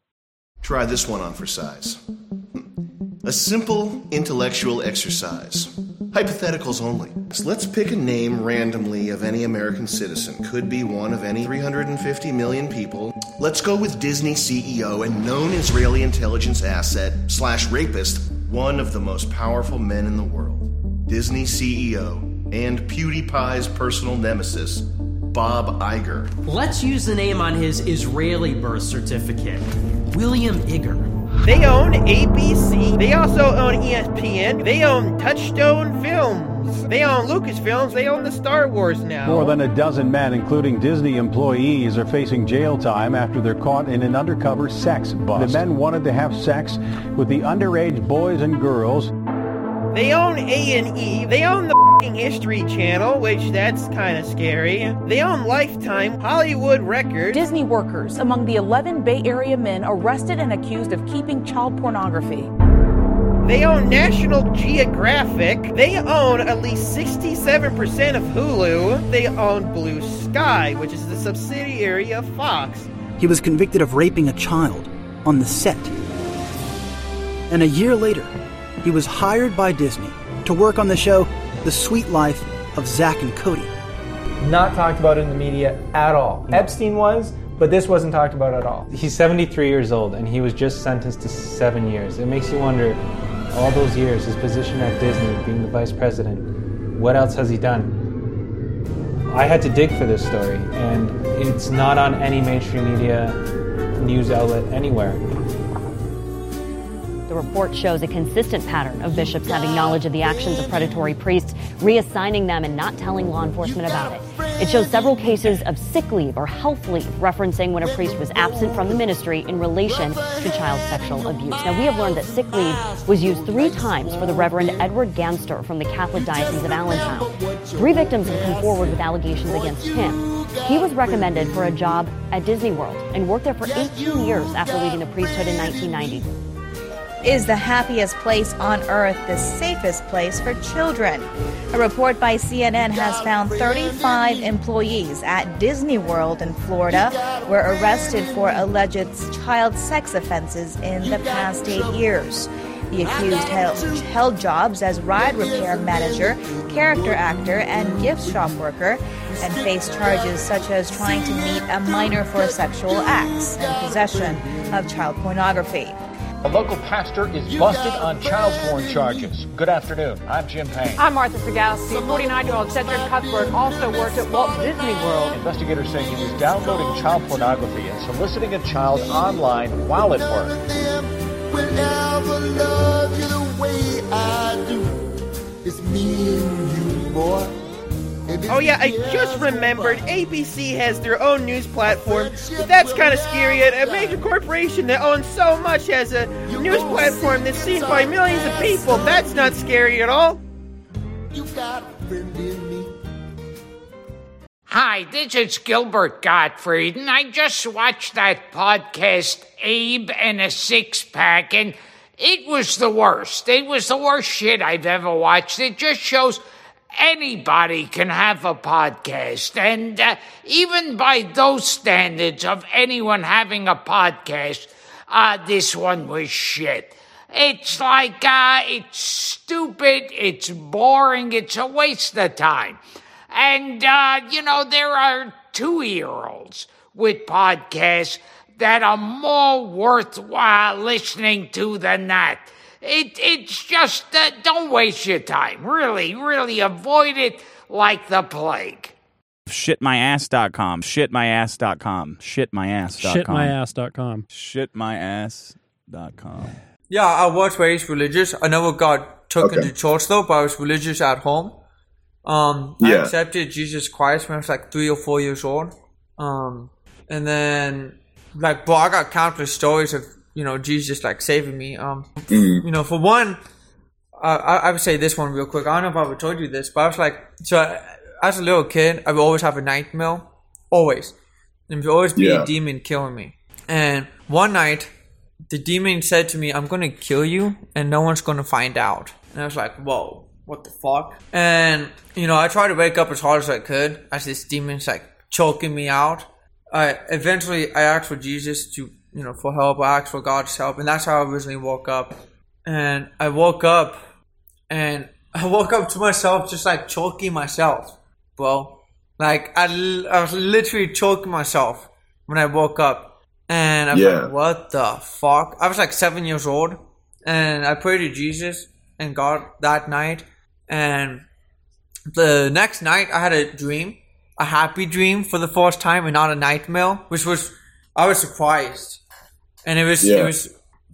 Try this one on for size. A simple intellectual exercise. Hypotheticals only. So let's pick a name randomly of any American citizen. Could be one of any 350 million people. Let's go with Disney CEO and known Israeli intelligence asset slash rapist, one of the most powerful men in the world. Disney CEO and PewDiePie's personal nemesis, Bob Iger. Let's use the name on his Israeli birth certificate William Iger. They own ABC. They also own ESPN. They own Touchstone Films. They own Lucasfilms. They own the Star Wars now. More than a dozen men, including Disney employees, are facing jail time after they're caught in an undercover sex bust. The men wanted to have sex with the underage boys and girls. They own A&E. They own the History Channel, which that's kind of scary. They own Lifetime, Hollywood Records. Disney workers among the 11 Bay Area men arrested and accused of keeping child pornography. They own National Geographic. They own at least 67% of Hulu. They own Blue Sky, which is the subsidiary of Fox. He was convicted of raping a child on the set. And a year later, he was hired by Disney to work on the show The Suite Life of Zack and Cody. Not talked about in the media at all. Epstein was, but this wasn't talked about at all. He's 73 years old and he was just sentenced to seven years. It makes you wonder, all those years, his position at Disney, being the vice president, what else has he done? I had to dig for this story, and it's not on any mainstream media news outlet anywhere. The report shows a consistent pattern of bishops having knowledge of the actions of predatory priests, reassigning them and not telling law enforcement about it. It shows several cases of sick leave or health leave, referencing when a priest was absent from the ministry in relation to child sexual abuse. Now, we have learned that sick leave was used three times for the Reverend Edward Ganster from the Catholic Diocese of Allentown. Three victims have come forward with allegations against him. He was recommended for a job at Disney World and worked there for 18 years after leaving the priesthood in 1990. Is the happiest place on earth the safest place for children? A report by CNN has found 35 employees at Disney World in Florida were arrested for alleged child sex offenses in the past eight years. The accused held, held jobs as ride repair manager, character actor, and gift shop worker, and faced charges such as trying to meet a minor for sexual acts and possession of child pornography. A local pastor is busted on child porn charges. Good afternoon. I'm Jim Payne. I'm Martha Zagowski. 49-year-old Cedric Cuthbert also worked at Walt Disney World. Investigators say he was downloading child pornography and soliciting a child online while at work. Oh yeah, I just remembered ABC has their own news platform, but that's kind of scary. A major corporation that owns so much has a news platform that's seen by millions of people. That's not scary at all. You got a friend in me. Hi, this is Gilbert Gottfried, and I just watched that podcast, Abe and a Six Pack, and it was the worst. It was the worst shit I've ever watched. It just shows anybody can have a podcast, and uh, even by those standards of anyone having a podcast, uh, this one was shit. It's like, uh, it's stupid, it's boring, it's a waste of time. And, uh, you know, there are two year olds with podcasts that are more worthwhile listening to than that. It, it's just, uh, don't waste your time. Really, really avoid it like the plague. Shitmyass.com. Shitmyass.com. Shitmyass.com. Shitmyass.com. Shitmyass.com. Yeah, I was raised religious. I never got taken Okay. to church though, but I was religious at home. Um, I accepted Jesus Christ when I was like three or four years old. Um, and then like, bro, I got countless stories of you know Jesus just like saving me. Um, you know, for one, I, I would say this one real quick. I don't know if I ever told you this, but I was like, so I, as a little kid, I would always have a nightmare, always. And there would always be Yeah. a demon killing me. And one night, the demon said to me, I'm gonna kill you and no one's gonna find out. And I was like, whoa, what the fuck? And, you know, I tried to wake up as hard as I could as this demon's like choking me out. I eventually I asked for Jesus to, you know, for help. I asked for God's help, and that's how I originally woke up. And I woke up, and I woke up to myself just like choking myself, bro. Like I, I was literally choking myself when I woke up, and I was Yeah. like, "What the fuck?" I was like seven years old, and I prayed to Jesus and God that night, and the next night I had a dream, a happy dream for the first time, and not a nightmare, which was I was surprised, and it was it was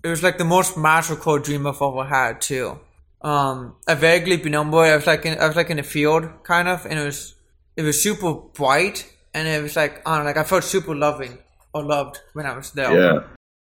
it was like the most magical dream I've ever had too. Um, I vaguely remember I was like in, I was like in a field kind of, and it was it was super bright, and it was like I don't know, like I felt super loving or loved when I was there. Yeah.